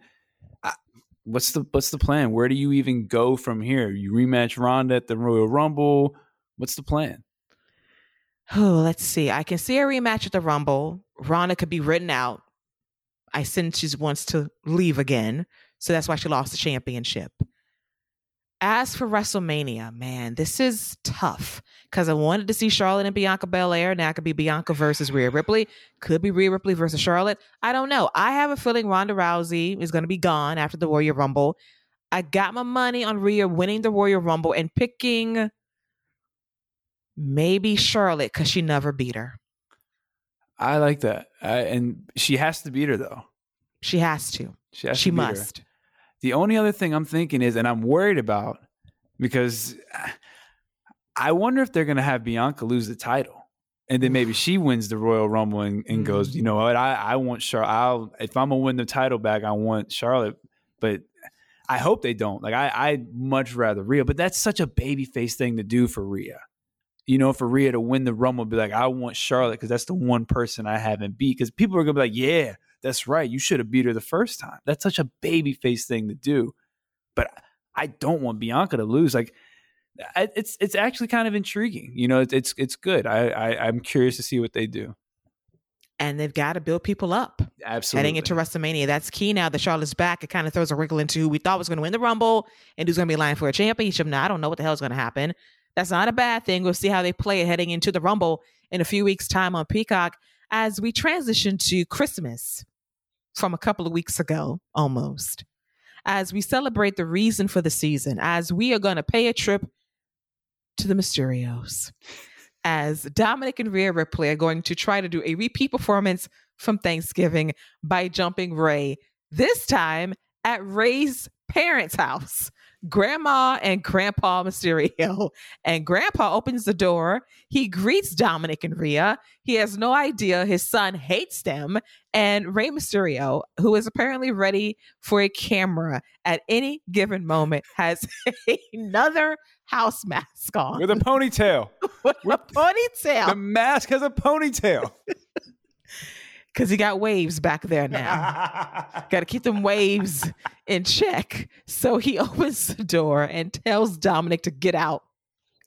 what's the what's the plan? Where do you even go from here? You rematch Ronda at the Royal Rumble. What's the plan? Oh, let's see. I can see a rematch at the Rumble. Ronda could be written out. I sense she wants to leave again. So that's why she lost the championship. As for WrestleMania, man, this is tough because I wanted to see Charlotte and Bianca Belair. Now it could be Bianca versus Rhea Ripley. Could be Rhea Ripley versus Charlotte. I don't know. I have a feeling Ronda Rousey is going to be gone after the Royal Rumble. I got my money on Rhea winning the Royal Rumble and picking maybe Charlotte because she never beat her. I like that, I, and she has to beat her though. She has to. She has She to beat her. The only other thing I'm thinking is, and I'm worried about because I wonder if they're going to have Bianca lose the title. And then maybe she wins the Royal Rumble and, and goes, Mm. you know what? I, I want Charlotte. I'll, if I'm going to win the title back, I want Charlotte. But I hope they don't. Like, I, I'd much rather Rhea, but that's such a baby face thing to do for Rhea. you know, for Rhea to win the Rumble, be like, I want Charlotte because that's the one person I haven't beat. Because people are gonna be like, yeah, that's right, you should have beat her the first time. That's such a babyface thing to do. But I don't want Bianca to lose. Like, it's it's actually kind of intriguing. You know, it's it's, it's good. I, I I'm curious to see what they do. And they've got to build people up. Absolutely. Heading into WrestleMania. That's key now that Charlotte's back. It kind of throws a wrinkle into who we thought was going to win the Rumble and who's going to be lying for a championship. Now, I don't know what the hell is going to happen. That's not a bad thing. We'll see how they play it heading into the Rumble in a few weeks' time on Peacock as we transition to Christmas from a couple of weeks ago, almost. As we celebrate the reason for the season, as we are going to pay a trip to the Mysterios, as Dominic and Rhea Ripley are going to try to do a repeat performance from Thanksgiving by jumping Rey, this time at Rey's parents' house grandma and grandpa Mysterio. <laughs> And grandpa opens the door. He greets Dominic and Rhea. He has no idea his son hates them. And Rey Mysterio, who is apparently ready for a camera at any given moment, has <laughs> another house mask on. With a ponytail. With, <laughs> With a ponytail. The mask has a ponytail. Because he got waves back there now. <laughs> got to keep them waves in check. So he <laughs> opens the door and tells Dominic to get out.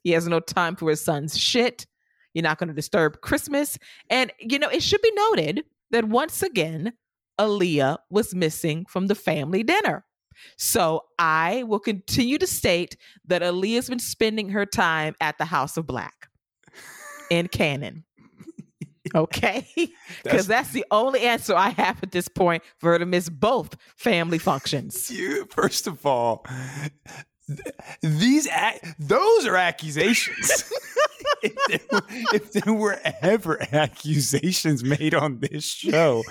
He has no time for his son's shit. You're not going to disturb Christmas. And, you know, it should be noted that once again, Aalyah was missing from the family dinner. So I will continue to state that Aalyah's been spending her time at the House of Black in canon. <laughs> Okay. Because that's, that's, the only answer I have at this point for her to miss both family functions. <laughs> You, first of all, these those are accusations. <laughs> if, there, if, there, were ever accusations made on this show,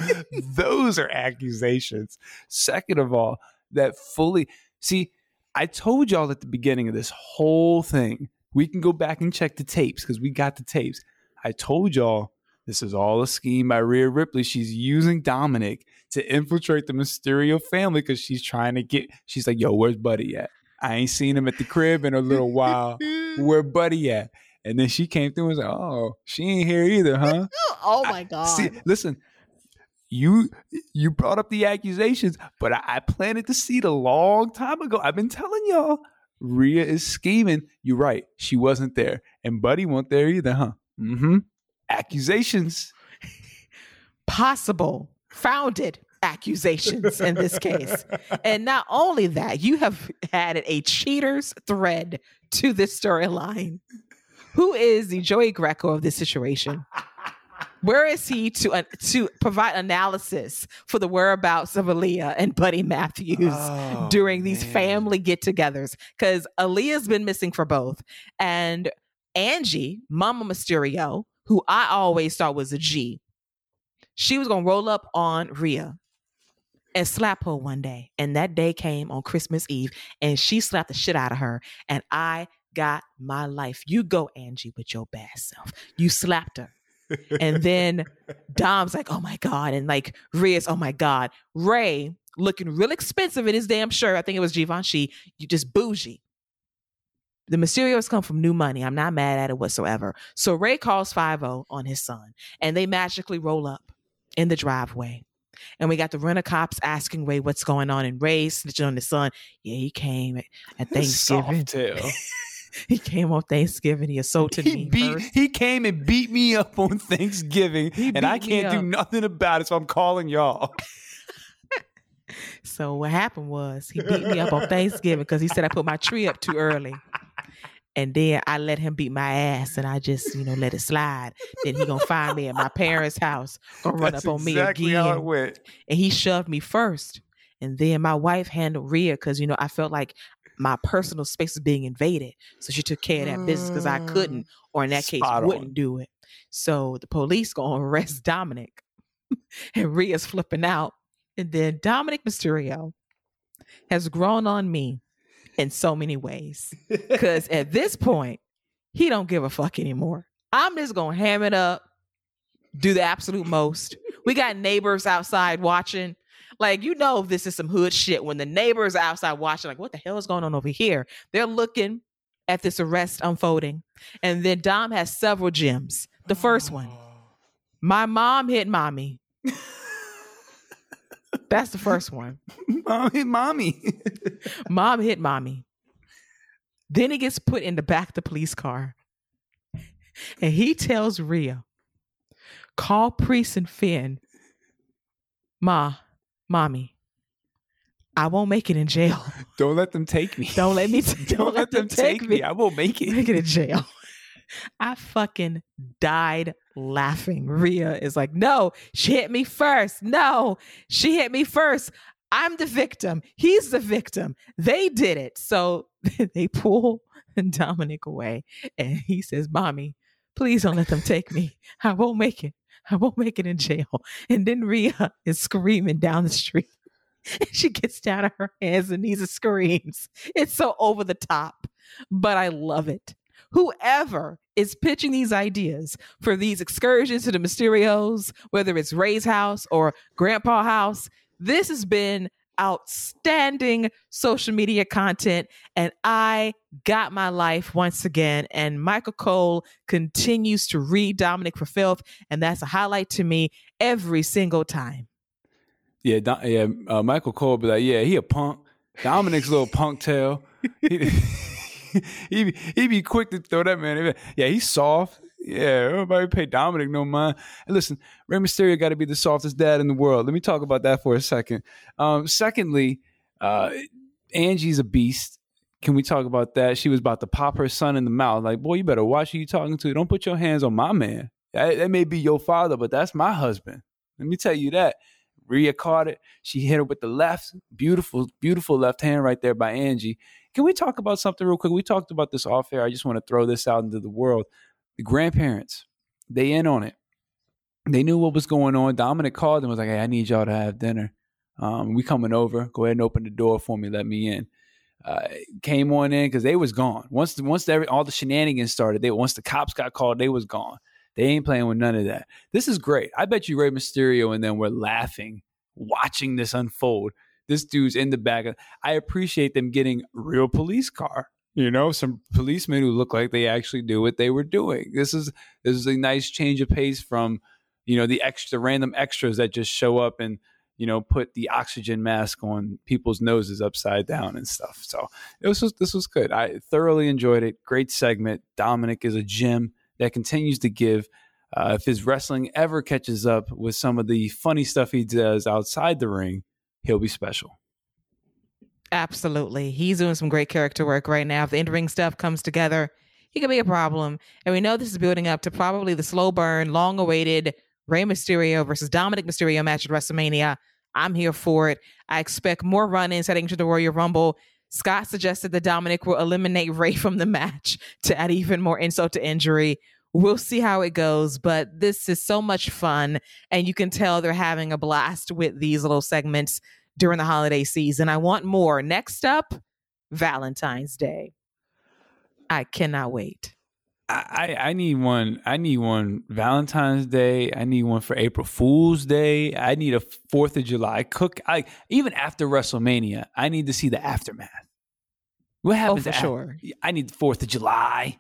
those are accusations. Second of all, that fully see, I told y'all at the beginning of this whole thing, we can go back and check the tapes because we got the tapes. I told y'all this is all a scheme by Rhea Ripley. She's using Dominic to infiltrate the Mysterio family because she's trying to get. She's like, "Yo, where's Buddy at? I ain't seen him at the crib in a little while. <laughs> Where Buddy at?" And then she came through and was like, "Oh, she ain't here either, <laughs> huh?" oh my god! see, listen, you you brought up the accusations, but I, I planted the seed a long time ago. I've been telling y'all, Rhea is scheming. You're right. She wasn't there, and Buddy wasn't there either, huh? Mm-hmm accusations. <laughs> Possible, founded accusations in this case. and not only that, you have added a cheaters thread to this storyline. Who is the Joey Greco of this situation? Where is he to uh, to provide analysis for the whereabouts of Aalyah and Buddy Matthews oh, during these man. family get-togethers? Because Aalyah's been missing for both, and Angie, Mama Mysterio, who I always thought was a G, she was going to roll up on Rhea and slap her one day. And that day came on Christmas Eve and she slapped the shit out of her. And I got my life. You go, Angie, with your bad self. You slapped her. and then <laughs> Dom's like, oh my God. And like Rhea's, oh my God. Rey looking real expensive in his damn shirt. I think it was Givenchy. You just bougie. The Mysterios come from new money. I'm not mad at it whatsoever. So Rey calls 5 on his son, and they magically roll up in the driveway. And we got the rent cops asking Rey what's going on, and Rey snitching on his son. Yeah, he came at <laughs> Thanksgiving. <laughs> he came on Thanksgiving. He assaulted he me. Beat, first. He came and beat me up on Thanksgiving, and I can't do nothing about it. So I'm calling y'all. <laughs> so what happened was he beat me up on Thanksgiving because he said I put my tree up too early and then I let him beat my ass, and I just you know let it slide. then he gonna find me at my parents' house, gonna run up on exactly me again. How it went. And he shoved me first, and then my wife handled Rhea because you know I felt like my personal space was being invaded, so she took care of that business because I couldn't, mm. or in that Spot case, wouldn't do it. So the police gonna arrest Dominic, <laughs> and Rhea's flipping out, and then Dominic Mysterio has grown on me in so many ways. Because at this point, he don't give a fuck anymore. I'm just gonna ham it up, do the absolute most. We got neighbors outside watching. Like, you know, this is some hood shit when the neighbors outside watching, like, what the hell is going on over here? They're looking at this arrest unfolding. And then Dom has several gems. The first one, oh. my mom hit mommy. <laughs> That's the first one. <laughs> Mom hit mommy. <laughs> Mom hit mommy. Then he gets put in the back of the police car. And he tells Rhea, call Priest and Finn. Ma, mommy, I won't make it in jail. Don't let them take me. Don't let me. <laughs> T- don't, let them, take, me. I won't make it. Make it in jail. I fucking died laughing. Rhea is like, no, she hit me first. No, she hit me first. I'm the victim. He's the victim. They did it. So <laughs> they pull <laughs> Dominic away and he says, Mommy, please don't let them take me. I won't make it. I won't make it in jail. And then Rhea is screaming down the street. <laughs> she gets down on her hands and knees and screams. It's so over the top, but I love it. Whoever is pitching these ideas for these excursions to the Mysterios, whether it's Rey's house or Grandpa house, this has been outstanding social media content and I got my life once again and Michael Cole continues to read Dominic for filth and that's a highlight to me every single time. Yeah, yeah. Uh, Michael Cole be like, yeah, he a punk. Dominic's little punk tail. <laughs> He, <laughs> he, be, he be quick to throw that man. Yeah, he's soft. Yeah, everybody pay Dominic no mind. And listen, Rey Mysterio got to be the softest dad in the world. Let me talk about that for a second. Um, secondly, uh, Angie's a beast. Can we talk about that? She was about to pop her son in the mouth. Like, boy, you better watch who you talking to. Don't put your hands on my man. That, that may be your father, but that's my husband. Let me tell you that. Rhea caught it. She hit her with the left. Beautiful, beautiful left hand right there by Angie. Can we talk about something real quick? We talked about this off air. I just want to throw this out into the world. The grandparents, they in on it. They knew what was going on. Dominic called and was like, "Hey, I need y'all to have dinner. Um, we coming over. Go ahead and open the door for me. Let me in." Uh, came on in because they was gone. Once the, once the, all the shenanigans started, they once the cops got called, they was gone. They ain't playing with none of that. This is great. I bet you Rey Mysterio and then we're laughing watching this unfold. This dude's in the back. I appreciate them getting real police car. You know, some policemen who look like they actually do what they were doing. This is this is a nice change of pace from, you know, the extra random extras that just show up and you know put the oxygen mask on people's noses upside down and stuff. So it was this was good. I thoroughly enjoyed it. Great segment. Dominic is a gem that continues to give. Uh, if his wrestling ever catches up with some of the funny stuff he does outside the ring, he'll be special. Absolutely. He's doing some great character work right now. If the in ring stuff comes together, he could be a problem. And we know this is building up to probably the slow burn, long awaited Rey Mysterio versus Dominic Mysterio match at WrestleMania. I'm here for it. I expect more run ins heading to the Royal Rumble. Scott suggested that Dominic will eliminate Rey from the match to add even more insult to injury. We'll see how it goes, but this is so much fun. And you can tell they're having a blast with these little segments during the holiday season. I want more. Next up, Valentine's Day. I cannot wait. I, I need one. I need one Valentine's Day. I need one for April Fool's Day. I need a Fourth of July cook. I even after WrestleMania, I need to see the aftermath. What happens? Oh, for after, sure. I need the Fourth of July.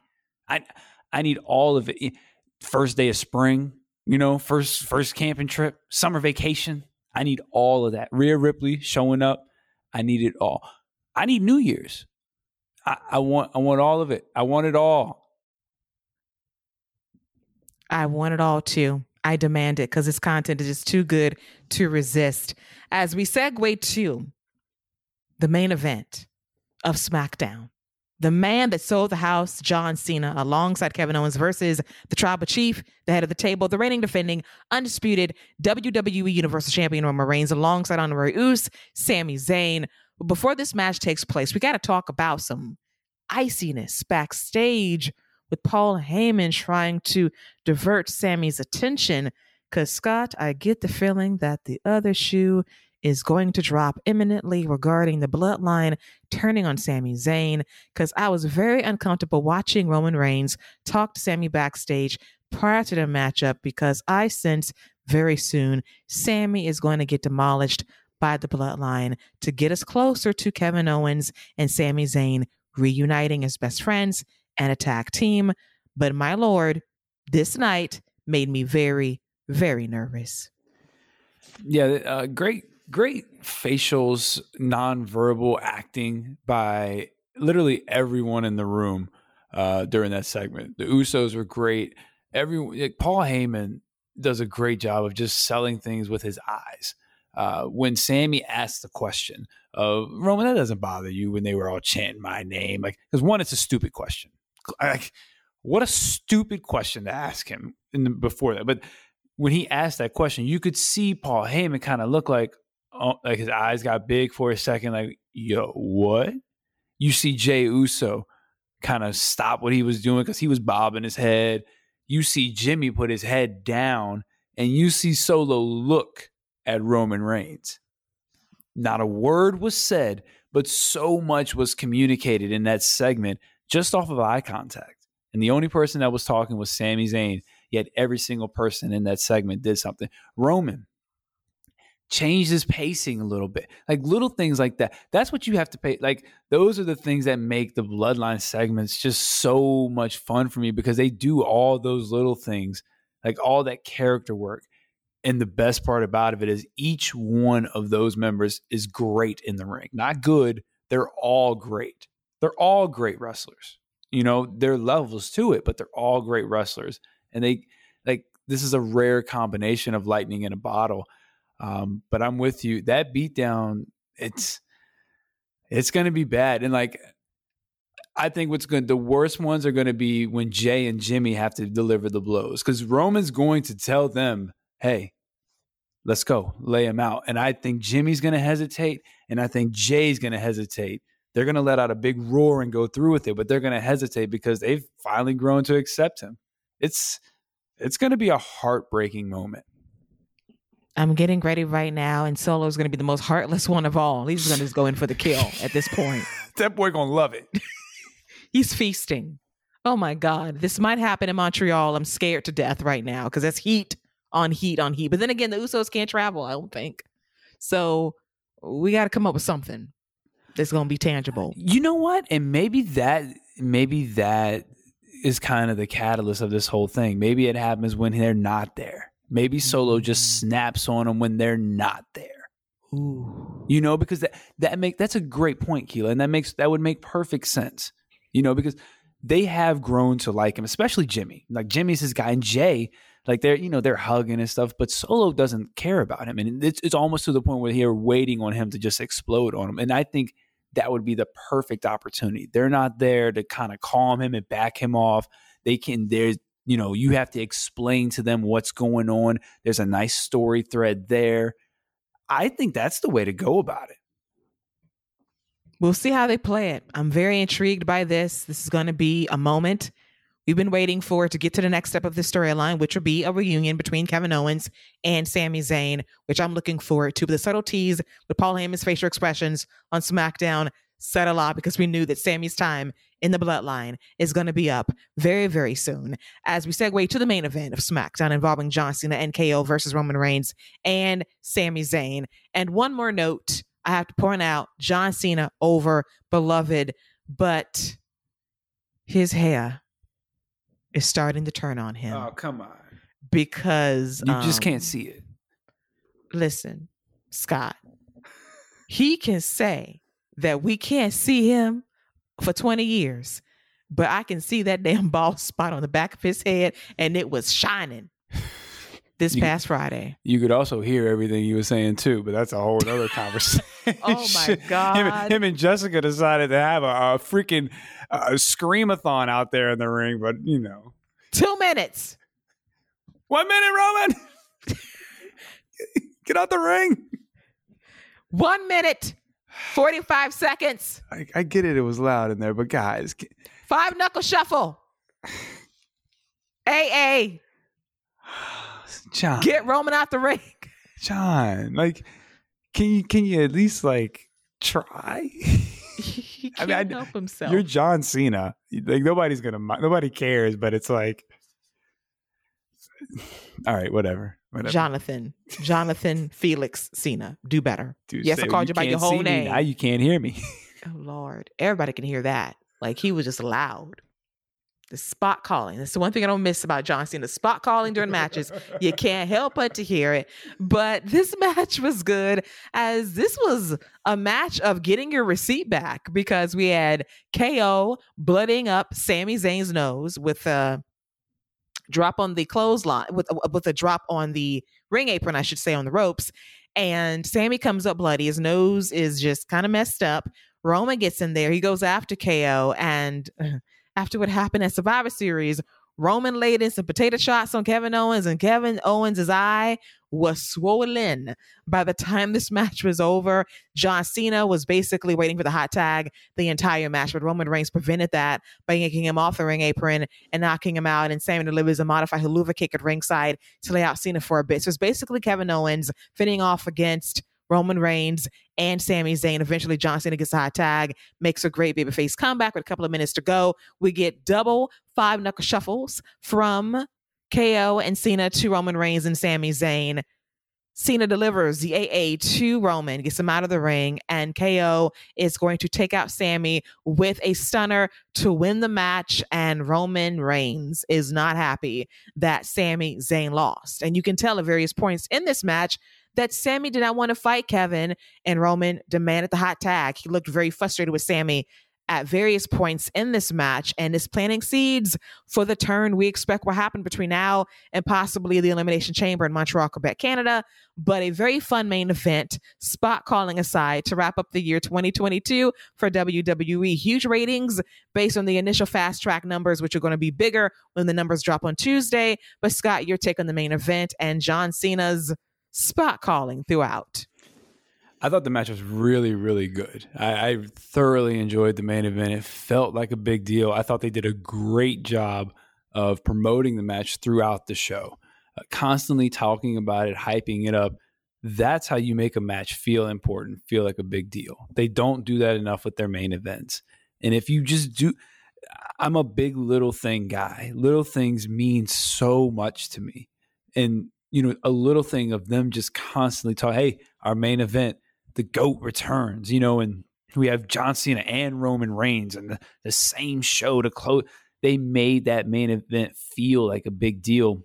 I I need all of it. First day of spring, you know, first first camping trip, summer vacation. I need all of that. Rhea Ripley showing up. I need it all. I need New Year's. I, I want I want all of it. I want it all. I want it all too. I demand it because this content is just too good to resist. As we segue to the main event of SmackDown, the man that sold the house, John Cena, alongside Kevin Owens versus the Tribal Chief, the head of the table, the reigning defending, undisputed WWE Universal Champion Roman Reigns, alongside Honorary Uce, Sami Zayn. Before this match takes place, we got to talk about some iciness backstage with Paul Heyman trying to divert Sami's attention. Because, Scott, I get the feeling that the other shoe is going to drop imminently regarding the bloodline turning on Sami Zayn. Because I was very uncomfortable watching Roman Reigns talk to Sami backstage prior to the matchup because I sense very soon Sami is going to get demolished by the bloodline to get us closer to Kevin Owens and Sami Zayn reuniting as best friends and attack team. But my lord, this night made me very, very nervous. Yeah, uh, great, great facials, nonverbal acting by literally everyone in the room uh, during that segment. The Usos were great. Everyone, like Paul Heyman does a great job of just selling things with his eyes. Uh, when Sami asked the question of Roman, that doesn't bother you when they were all chanting my name, like because one, it's a stupid question. Like, what a stupid question to ask him the, before that. But when he asked that question, you could see Paul Heyman kind of look like, oh, like his eyes got big for a second, like, yo, what? You see Jay Uso kind of stop what he was doing because he was bobbing his head. You see Jimmy put his head down, and you see Solo look at Roman Reigns. Not a word was said, but so much was communicated in that segment just off of eye contact. And the only person that was talking was Sami Zayn, yet every single person in that segment did something. Roman changed his pacing a little bit. Like little things like that. That's what you have to pay. Like those are the things that make the bloodline segments just so much fun for me because they do all those little things, like all that character work. And the best part about it is each one of those members is great in the ring. Not good, they're all great. They're all great wrestlers. You know, there are levels to it, but they're all great wrestlers. And they like this is a rare combination of lightning in a bottle um, but I'm with you. That beatdown, it's it's to be bad. And like, I think what's going the worst ones are to be when Jay and Jimmy have to deliver the blows because Roman's going to tell them, "Hey, let's go, lay him out." And I think Jimmy's to hesitate, and I think Jay's to hesitate. They're going to let out a big roar and go through with it, but they're going to hesitate because they've finally grown to accept him. It's it's going to be a heartbreaking moment. I'm getting ready right now, and Solo is going to be the most heartless one of all. He's going to just go in for the kill at this point. <laughs> that boy gonna love it. <laughs> He's feasting. Oh my God, this might happen in Montreal. I'm scared to death right now because that's heat on heat on heat. But then again, the Usos can't travel. I don't think so. We got to come up with something that's going to be tangible. You know what? And maybe that, maybe that is kind of the catalyst of this whole thing. Maybe it happens when they're not there Maybe Solo just mm. snaps on them when they're not there. Ooh. You know, because that that make that's a great point, Keila, and that makes that would make perfect sense. You know, because they have grown to like him, especially Jimmy. Like Jimmy's his guy, and Jay, like they're you know they're hugging and stuff, but Solo doesn't care about him, and it's it's almost to the point where they're waiting on him to just explode on him. And I think that would be the perfect opportunity. They're not there to kind of calm him and back him off. They can there's you know, you have to explain to them what's going on. There's a nice story thread there. I think that's the way to go about it. We'll see how they play it. I'm very intrigued by this. This is going to be a moment we've been waiting for to get to the next step of the storyline, which will be a reunion between Kevin Owens and Sami Zayn, which I'm looking forward to. The subtleties with Paul Heyman's facial expressions on SmackDown said a lot because we knew that Sami's time in the bloodline is going to be up very, very soon. As we segue to the main event of SmackDown involving John Cena and KO versus Roman Reigns and Sami Zayn. And one more note I have to point out John Cena over beloved, but his hair is starting to turn on him. Oh, come on. Because you um, just can't um, see it. Listen, Scott, he can say that we can't see him for 20 years, but I can see that damn <laughs> bald spot on the back of his head and it was shining <laughs> this you, past Friday. You could also hear everything he was saying too, but that's a whole other <laughs> conversation. oh my God. Him, him, and Jessika decided to have a, a freaking uh, screamathon out there in the ring, but you know. Two minutes. One minute, Roman. <laughs> Get out the ring. One minute. 45 seconds. I, I get it. It was loud in there, but guys. Five knuckle shuffle. AA. <sighs> <sighs> John. Get Roman out the ring. John, like, can you can you at least like try? he can't <laughs> I mean, help himself. You're John Cena. Like nobody's gonna nobody cares, but it's like, <sighs> all right, whatever. Whatever. Jonathan, Jonathan <laughs> Felix Cena. Do better. Dude, yes, I called you by your whole name. Now you can't hear me. oh Lord, everybody can hear that. Like he was just loud. The spot calling. That's the one thing I don't miss about John Cena. The spot calling during matches. You <laughs> can't help but to hear it. But this <laughs> match was good as this was a match of getting your receipt back because we had KO blooding up Sami Zayn's nose with a drop on the clothesline with with a drop on the ring apron, I should say, on the ropes. And Sami comes up bloody. His nose is just kind of messed up. Roman gets in there. He goes after KO. And after what happened at Survivor Series, Roman laid in some potato shots on Kevin Owens, and Kevin Owens' eye was swollen. By the time this <laughs> match was over, John Cena was basically waiting for the hot tag the entire match, but Roman Reigns prevented that by yanking him off the ring apron and knocking him out. And Sami delivers a modified Helluva kick at ringside to lay out Cena for a bit. So it's basically Kevin Owens fitting off against Roman Reigns and Sami Zayn. Eventually, John Cena gets a hot tag, makes a great babyface comeback with a couple of minutes to go. We get double five knuckle shuffles from KO and Cena to Roman Reigns and Sami Zayn. Cena delivers the AA to Roman, gets him out of the ring, and KO is going to take out Sami with a stunner to win the match. And Roman Reigns is not happy that Sami Zayn lost. And you can tell at various points in this match that Sami did not want to fight Kevin, and Roman demanded the hot tag. He looked very frustrated with Sami at various points in this match and is planting seeds for the turn we expect will happen between now and possibly the Elimination Chamber in Montreal, Quebec, Canada. But a very fun main event, spot calling aside, to wrap up the year 2022 for WWE. Huge ratings based on the initial fast track numbers, which are going to be bigger when the numbers drop on Tuesday. But Scott, your take on the main event and John Cena's spot calling throughout. I thought the match was really, really good. I, I, thoroughly enjoyed the main event. It felt like a big deal. I thought they did a great job of promoting the match throughout the show, uh, constantly talking about it, hyping it up. That's how you make a match feel important, feel like a big deal. They don't do that enough with their main events. And if you just do, I'm a big little thing guy. Little things mean so much to me. And you know, a little thing of them just constantly talk, hey, our main event, the GOAT returns, you know, and we have John Cena and Roman Reigns and the, the same show to close. They made that main event feel like a big deal.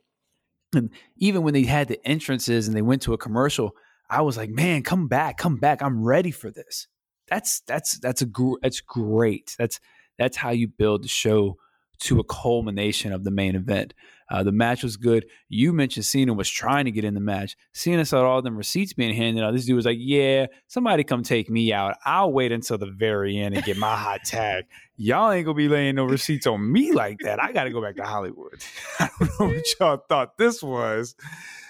And even when they had the entrances and they went to a commercial, I was like, man, come back, come back. I'm ready for this. That's that's that's a that's great. That's that's how you build the show to a culmination of the main event. Uh, the match was good. You mentioned Cena was trying to get in the match. Cena saw all them receipts being handed out. This dude was like, "Yeah, somebody come take me out. I'll wait until the very end and get my hot <laughs> tag. Y'all ain't gonna be laying no receipts on me like that. I got to go back to Hollywood. <laughs> I don't know what y'all thought this was,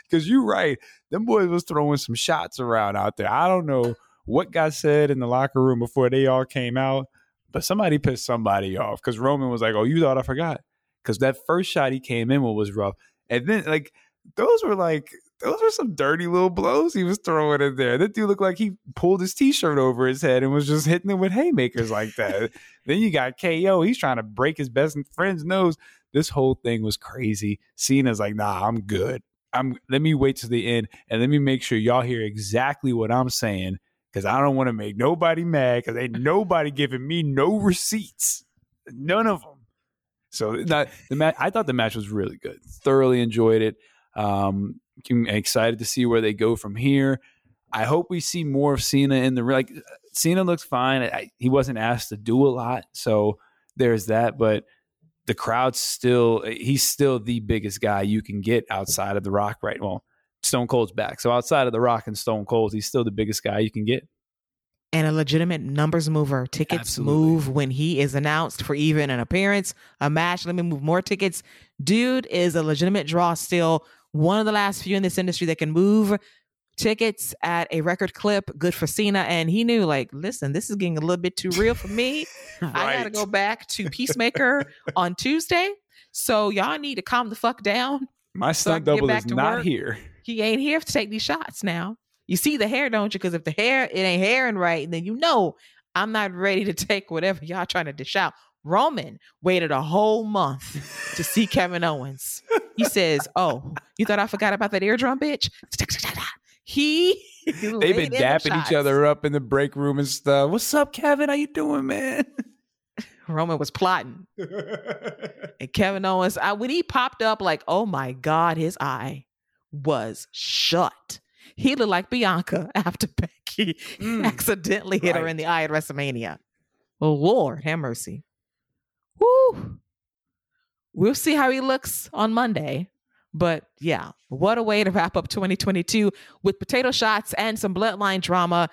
because you're right. Them boys was throwing some shots around out there. I don't know what got said in the locker room before they all came out." But somebody pissed somebody off because Roman was like, "Oh, you thought I forgot?" Because that first shot he came in with was rough, and then like those were like those were some dirty little blows he was throwing in there. That dude looked like he pulled his t-shirt over his head and was just hitting him with haymakers like that. then you got KO. He's trying to break his best friend's nose. This whole thing was crazy. Cena's like, nah, I'm good. I'm let me wait to the end and let me make sure y'all hear exactly what I'm saying because I don't want to make nobody mad because ain't nobody giving me no receipts, none of them. So the match, I thought the match was really good. Thoroughly enjoyed it. Um, excited to see where they go from here. I hope we see more of Cena in the like. Cena looks fine. I, he wasn't asked to do a lot, so there's that. But the crowd's still he's still the biggest guy you can get outside of the Rock right. Well, Stone Cold's back. So outside of The Rock and Stone Cold, he's still the biggest guy you can get. And a legitimate numbers mover. Tickets Absolutely. move when he is announced for even an appearance, a match. Let me move more tickets. Dude is a legitimate draw still. One of the last few in this industry that can move tickets at a record clip. Good for Cena. And he knew, like, listen, this is getting a little bit too real for me. <laughs> right. I got to go back to Peacemaker on Tuesday. So y'all need to calm the fuck down. My stunt so double is not work. here he ain't here to take these shots now. You see the hair, don't you? Because if the hair, it ain't hairing right, then you know I'm not ready to <laughs> take whatever y'all trying to dish out. Roman waited a whole month to see Kevin Owens. He says, Oh, you thought I forgot about that eardrum, bitch? <laughs> He <laughs> they've been dapping each other up in the break room and stuff. What's up, Kevin? How you doing, man? Roman was plotting. and Kevin Owens, I, when he popped up, like, oh my God, his eye was shut. He looked like Bianca <laughs> after Becky mm, accidentally hit right. her in the eye at WrestleMania. Oh, Lord, have mercy. Woo. We'll see how he looks on Monday. But yeah, what a way to wrap up 2022 with potato shots and some bloodline drama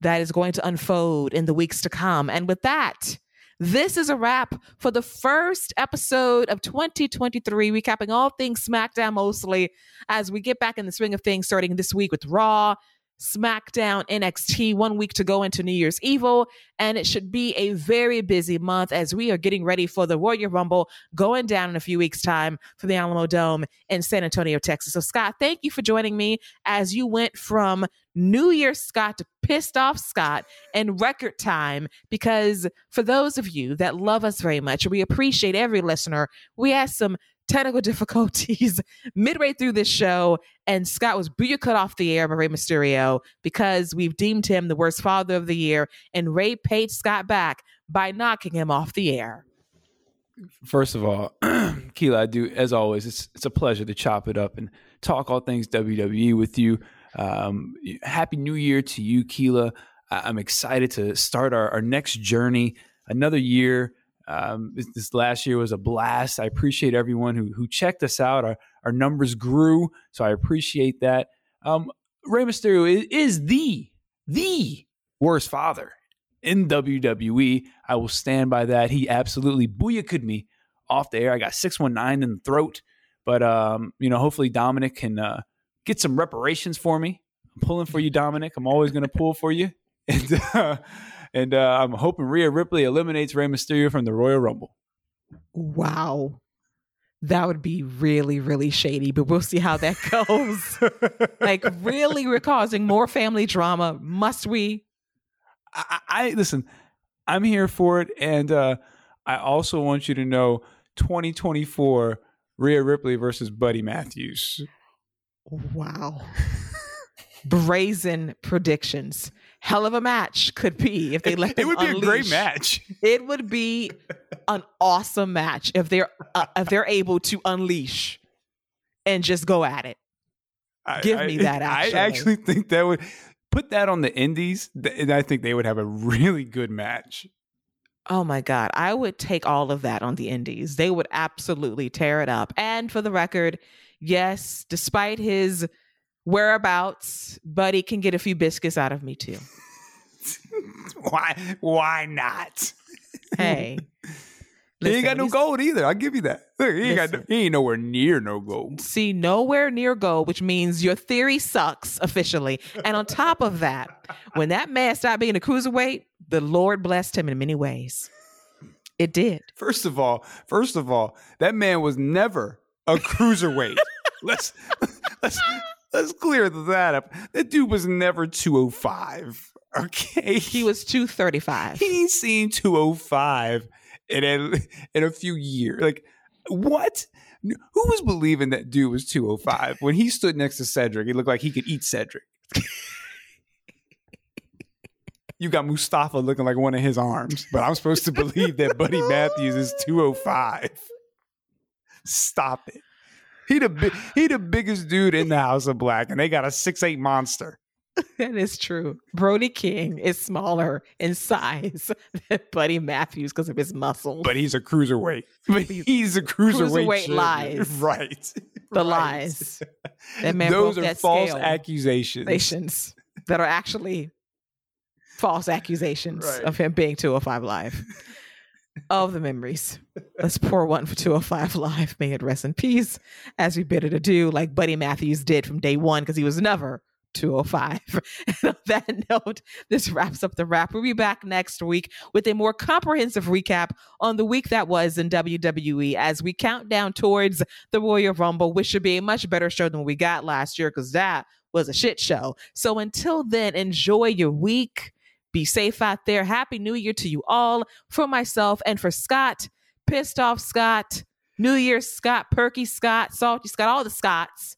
that is going to unfold in the weeks to come. And with that, this is a wrap for the first episode of 2023, recapping all things SmackDown mostly as we get back in the swing of things starting this week with Raw, SmackDown, NXT, one week to go into New Year's Evil. And it should be a very busy month as we are getting ready for the Royal Rumble going down in a few weeks' time for the Alamodome in San Antonio, Texas. So, Scott, thank you for joining me as you went from New Year's Scott to pissed off Scott in record time. Because for those of you that love us very much, we appreciate every listener. We had some technical difficulties <laughs> midway through this show, and Scott was booyah cut off the air by Rey Mysterio because we've deemed him the worst father of the year, and Rey paid Scott back by knocking him off the air. First of all, <clears throat> Keila, I do as always. It's it's a pleasure to chop it up and talk all things WWE with you. Um, happy New Year to you, Keila. I'm excited to start our, our next journey. Another year um, this, last year was a blast. I appreciate everyone who who checked us out. Our our numbers grew, so I appreciate that. Um, Rey Mysterio is, is the the worst father in WWE. I will stand by that. He absolutely booyaked me off the air. I got six one nine in the throat, but um, you know, hopefully Dominic can uh, get some reparations for me. I'm pulling for you, Dominic. I'm always going to pull for you, <laughs> and. Uh, and uh, I'm hoping Rhea Ripley eliminates Rey Mysterio from the Royal Rumble. Wow. That would be really, really shady, but we'll see how that goes. <laughs> like, really, we're causing more family drama. Must we? I, I listen. I'm here for it, and uh, I also want you to know, 2024 Rhea Ripley versus Buddy Matthews. Wow. <laughs> Brazen predictions hell of a match could be if they let it It would be unleash. a great match it would be an awesome match if they're uh, if they're able to unleash and just go at it give I, me that <laughs> actually. i actually think that would put that on the indies and i think they would have a really good match Oh my God. I would take all of that on the indies. They would absolutely tear it up. And for the record, yes, despite his whereabouts, Buddy can get a few biscuits out of me too. <laughs> why? Why not? Hey. Listen, <laughs> he ain't got no gold either. I'll give you that. Look, he, ain't got no, he ain't nowhere near no gold. See, nowhere near gold, which means your theory sucks officially. And on top of that, when that man stopped being a cruiserweight, the Lord blessed him in many ways. It did. First of all, first of all, that man was never a cruiserweight. <laughs> let's let's Let's clear that up. That dude was never 205. Okay. He was 235. He seen 205 in a, in a few years. Like, what? Who was believing that dude was 205 when he stood next to Cedric? He looked like he could eat Cedric. you got Mustafa looking like one of his arms, but I'm supposed to believe that Buddy Matthews is 205. Stop it. He the he the biggest dude in the House of Black, and they got a six eight monster. That is true. Brody King is smaller in size <laughs> than Buddy Matthews because of his muscles. But he's a cruiserweight. <laughs> But <laughs> he's a cruiserweight. Cruiserweight lies. Right. The right. lies. That man Those are false accusations. That are actually false accusations right. of him being 205 live of the memories. Let's pour one for 205 Live. May it rest in peace as we bid it adieu, like Buddy Matthews did from day one, because he was never 205. And <laughs> on that note, this wraps up the wrap. We'll be back next week with a more comprehensive recap on the week that was in WWE as we count down towards the Royal Rumble, which should be a much better show than we got last year, because that was a shit show. So until then, enjoy your week be safe out there. Happy New Year to you all. For myself and for Scott, pissed off Scott, New Year's Scott, Perky Scott, Salty Scott, all the Scots.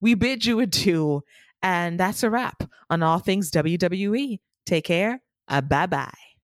We bid you adieu. And that's a wrap on all things WWE. Take care. Uh, bye bye.